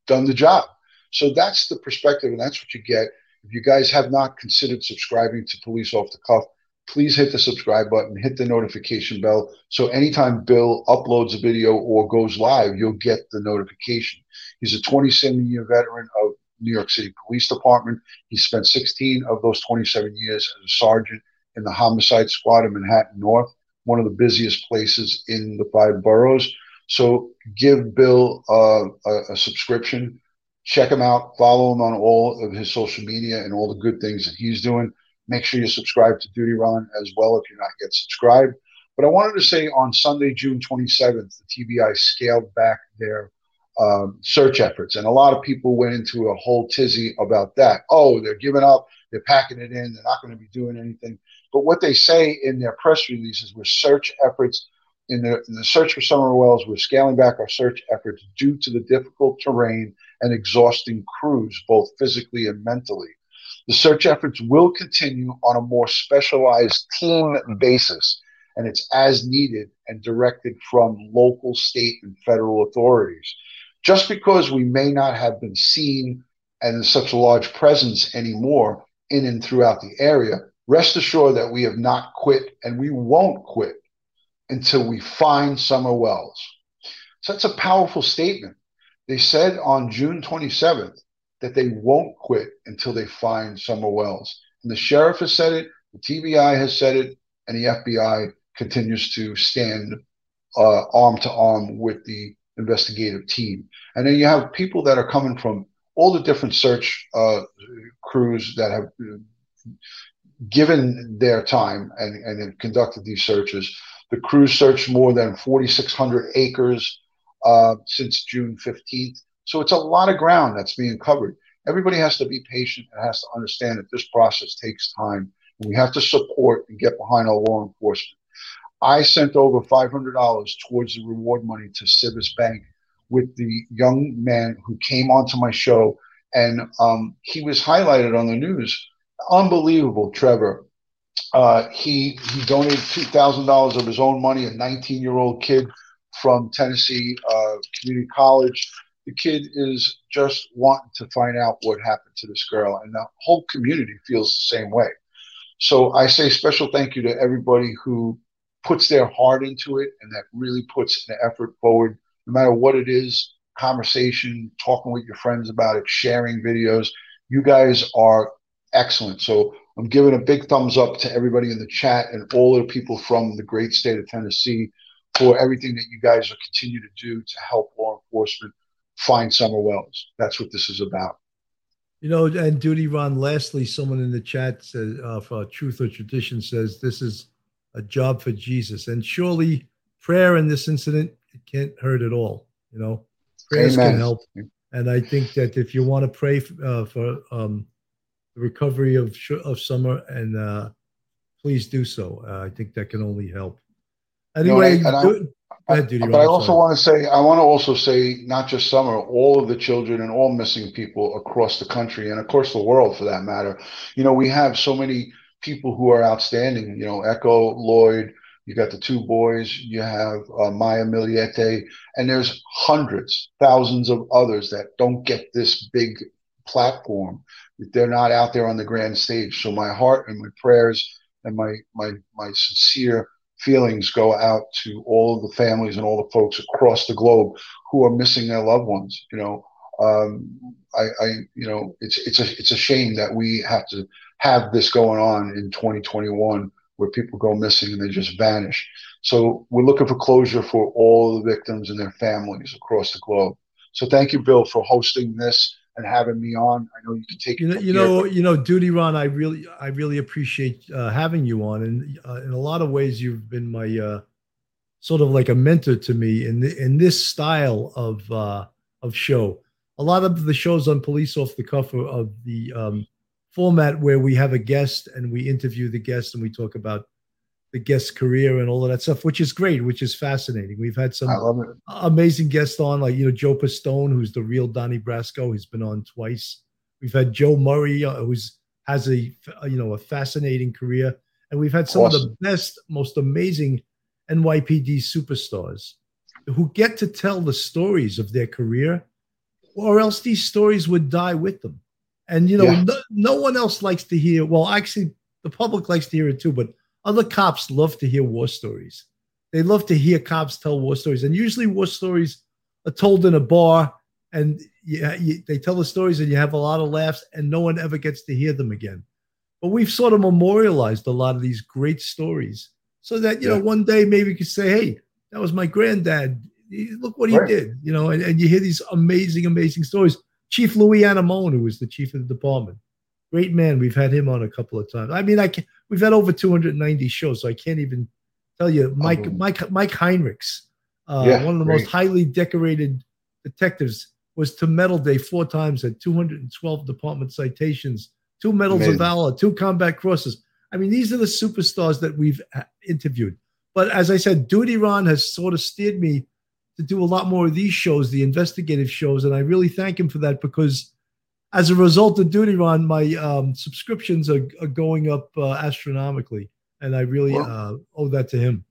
done the job. So that's the perspective, and that's what you get. If you guys have not considered subscribing to Police Off the Cuff, please hit the subscribe button, hit the notification bell. So anytime Bill uploads a video or goes live, you'll get the notification. He's a 27 year veteran of New York City Police Department. He spent 16 of those 27 years as a sergeant in the homicide squad in Manhattan North, one of the busiest places in the five boroughs. So give Bill uh, a, a subscription. Check him out. Follow him on all of his social media and all the good things that he's doing. Make sure you subscribe to Duty Ron as well if you're not yet subscribed. But I wanted to say on Sunday, June 27th, the TBI scaled back their um, search efforts. And a lot of people went into a whole tizzy about that. Oh, they're giving up, they're packing it in, they're not going to be doing anything. But what they say in their press releases were search efforts in the, in the search for Summer Wells, we're scaling back our search efforts due to the difficult terrain and exhausting crews, both physically and mentally. The search efforts will continue on a more specialized team basis, and it's as needed and directed from local, state, and federal authorities. Just because we may not have been seen and such a large presence anymore in and throughout the area, rest assured that we have not quit and we won't quit until we find Summer Wells. So that's a powerful statement. They said on June 27th that they won't quit until they find Summer Wells. And the sheriff has said it, the TBI has said it, and the FBI continues to stand uh, arm to arm with the investigative team. And then you have people that are coming from all the different search uh, crews that have given their time and, and have conducted these searches. The crew searched more than 4,600 acres uh, since June 15th. So it's a lot of ground that's being covered. Everybody has to be patient and has to understand that this process takes time. And we have to support and get behind our law enforcement. I sent over $500 towards the reward money to Civis Bank with the young man who came onto my show, and um, he was highlighted on the news. Unbelievable, Trevor. Uh, he he donated two thousand dollars of his own money. A 19 year old kid from Tennessee uh, Community College. The kid is just wanting to find out what happened to this girl, and the whole community feels the same way. So I say special thank you to everybody who puts their heart into it and that really puts an effort forward no matter what it is conversation, talking with your friends about it, sharing videos. You guys are excellent. So I'm giving a big thumbs up to everybody in the chat and all the people from the great state of Tennessee for everything that you guys are continue to do to help law enforcement find Summer Wells. That's what this is about. You know, and Duty Ron, lastly, someone in the chat says, uh, for Truth or Tradition says, this is a job for Jesus. And surely prayer in this incident it can't hurt at all. You know, prayers Amen. can help. And I think that if you want to pray for, uh, for um, the recovery of of summer, and uh, please do so. Uh, I think that can only help. Anyway, no, I, do, I, ahead, but I also want to say, I want to also say, not just summer, all of the children and all missing people across the country and across the world, for that matter. You know, we have so many people who are outstanding. You know, Echo Lloyd, you got the two boys, you have uh, Maya Millete, and there's hundreds, thousands of others that don't get this big platform. They're not out there on the grand stage. So my heart and my prayers and my my my sincere feelings go out to all of the families and all the folks across the globe who are missing their loved ones. You know, um, I, I, you know, it's it's a it's a shame that we have to have this going on in 2021 where people go missing and they just vanish. So we're looking for closure for all the victims and their families across the globe. So thank you, Bill, for hosting this and having me on. I know you can take you know, you know, you know, Duty Ron. I really, I really appreciate uh, having you on, and uh, in a lot of ways, you've been my uh, sort of like a mentor to me in the, in this style of uh, of show. A lot of the shows on Police Off the Cuff of the um, format where we have a guest and we interview the guest and we talk about the guest's career and all of that stuff, which is great, which is fascinating. We've had some amazing guests on, like you know Joe Pistone, who's the real Donnie Brasco. He's been on twice. We've had Joe Murray, uh, who's has a you know a fascinating career, and we've had some awesome. of the best, most amazing NYPD superstars who get to tell the stories of their career, or else these stories would die with them. And you know, yeah. no, no one else likes to hear. Well, actually, the public likes to hear it too, but other cops love to hear war stories. They love to hear cops tell war stories, and usually war stories are told in a bar, and yeah, they tell the stories, and you have a lot of laughs, and no one ever gets to hear them again. But we've sort of memorialized a lot of these great stories, so that you yeah. know, one day maybe you could say, "Hey, that was my granddad. Look what he right. did," you know, and, and you hear these amazing, amazing stories. Chief Louis Anemone, who was the chief of the department. Great man. We've had him on a couple of times. I mean, I can, we've had over 290 shows, so I can't even tell you. Mike oh. Mike Mike Heinrichs, uh, yeah, one of the great. most highly decorated detectives, was to Medal Day four times, had 212 department citations, two medals Amazing. of valor, two combat crosses. I mean, these are the superstars that we've uh, interviewed. But as I said, Duty Ron has sort of steered me to do a lot more of these shows, the investigative shows, and I really thank him for that because as a result of Duty Ron, my um, subscriptions are, are, going up uh, astronomically, and I really well, uh, owe that to him.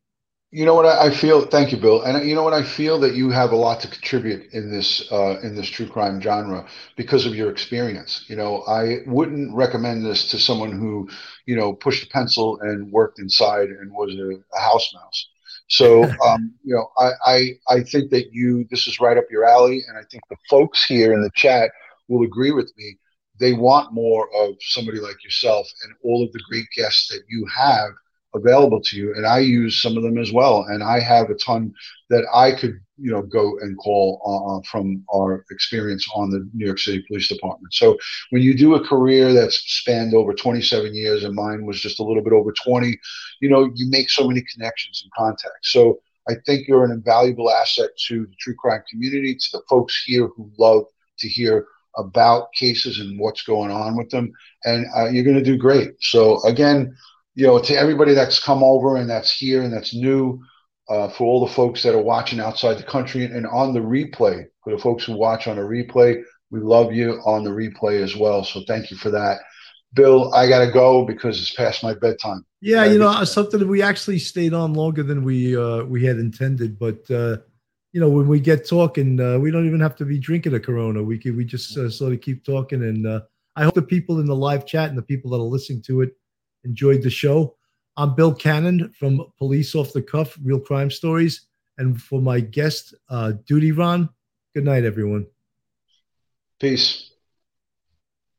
You know what I, I, feel? Thank you, Bill. And you know what I feel that you have a lot to contribute in this uh, in this true crime genre because of your experience. You know, I wouldn't recommend this to someone who, you know, pushed a pencil and worked inside and was a, a house mouse. So, um, you know, I, I I think that you this is right up your alley, and I think the folks here in the chat will agree with me. They want more of somebody like yourself and all of the great guests that you have available to you. And i use some of them as well. And i have a ton that i could you know go and call uh, from our experience on the new york city police department. So when you do a career that's spanned over 27 years and mine was just a little bit over 20 you know you make so many connections and contacts. So i think you're an invaluable asset to the true crime community to the folks here who love to hear about cases and what's going on with them and uh, you're going to do great so again you know, to everybody that's come over and that's here and that's new, uh, for all the folks that are watching outside the country and on the replay, for the folks who watch on a replay, we love you on the replay as well. So thank you for that. Bill, I got to go because it's past my bedtime. Yeah, you know, something we actually stayed on longer than we uh, we had intended, but uh, you know, when we get talking, uh, we don't even have to be drinking a Corona. We can we just uh, sort of keep talking, and uh, I hope the people in the live chat and the people that are listening to it enjoyed the show. I'm Bill Cannon from Police Off the Cuff, Real Crime Stories. And for my guest, uh, Duty Ron, good night, everyone. Peace.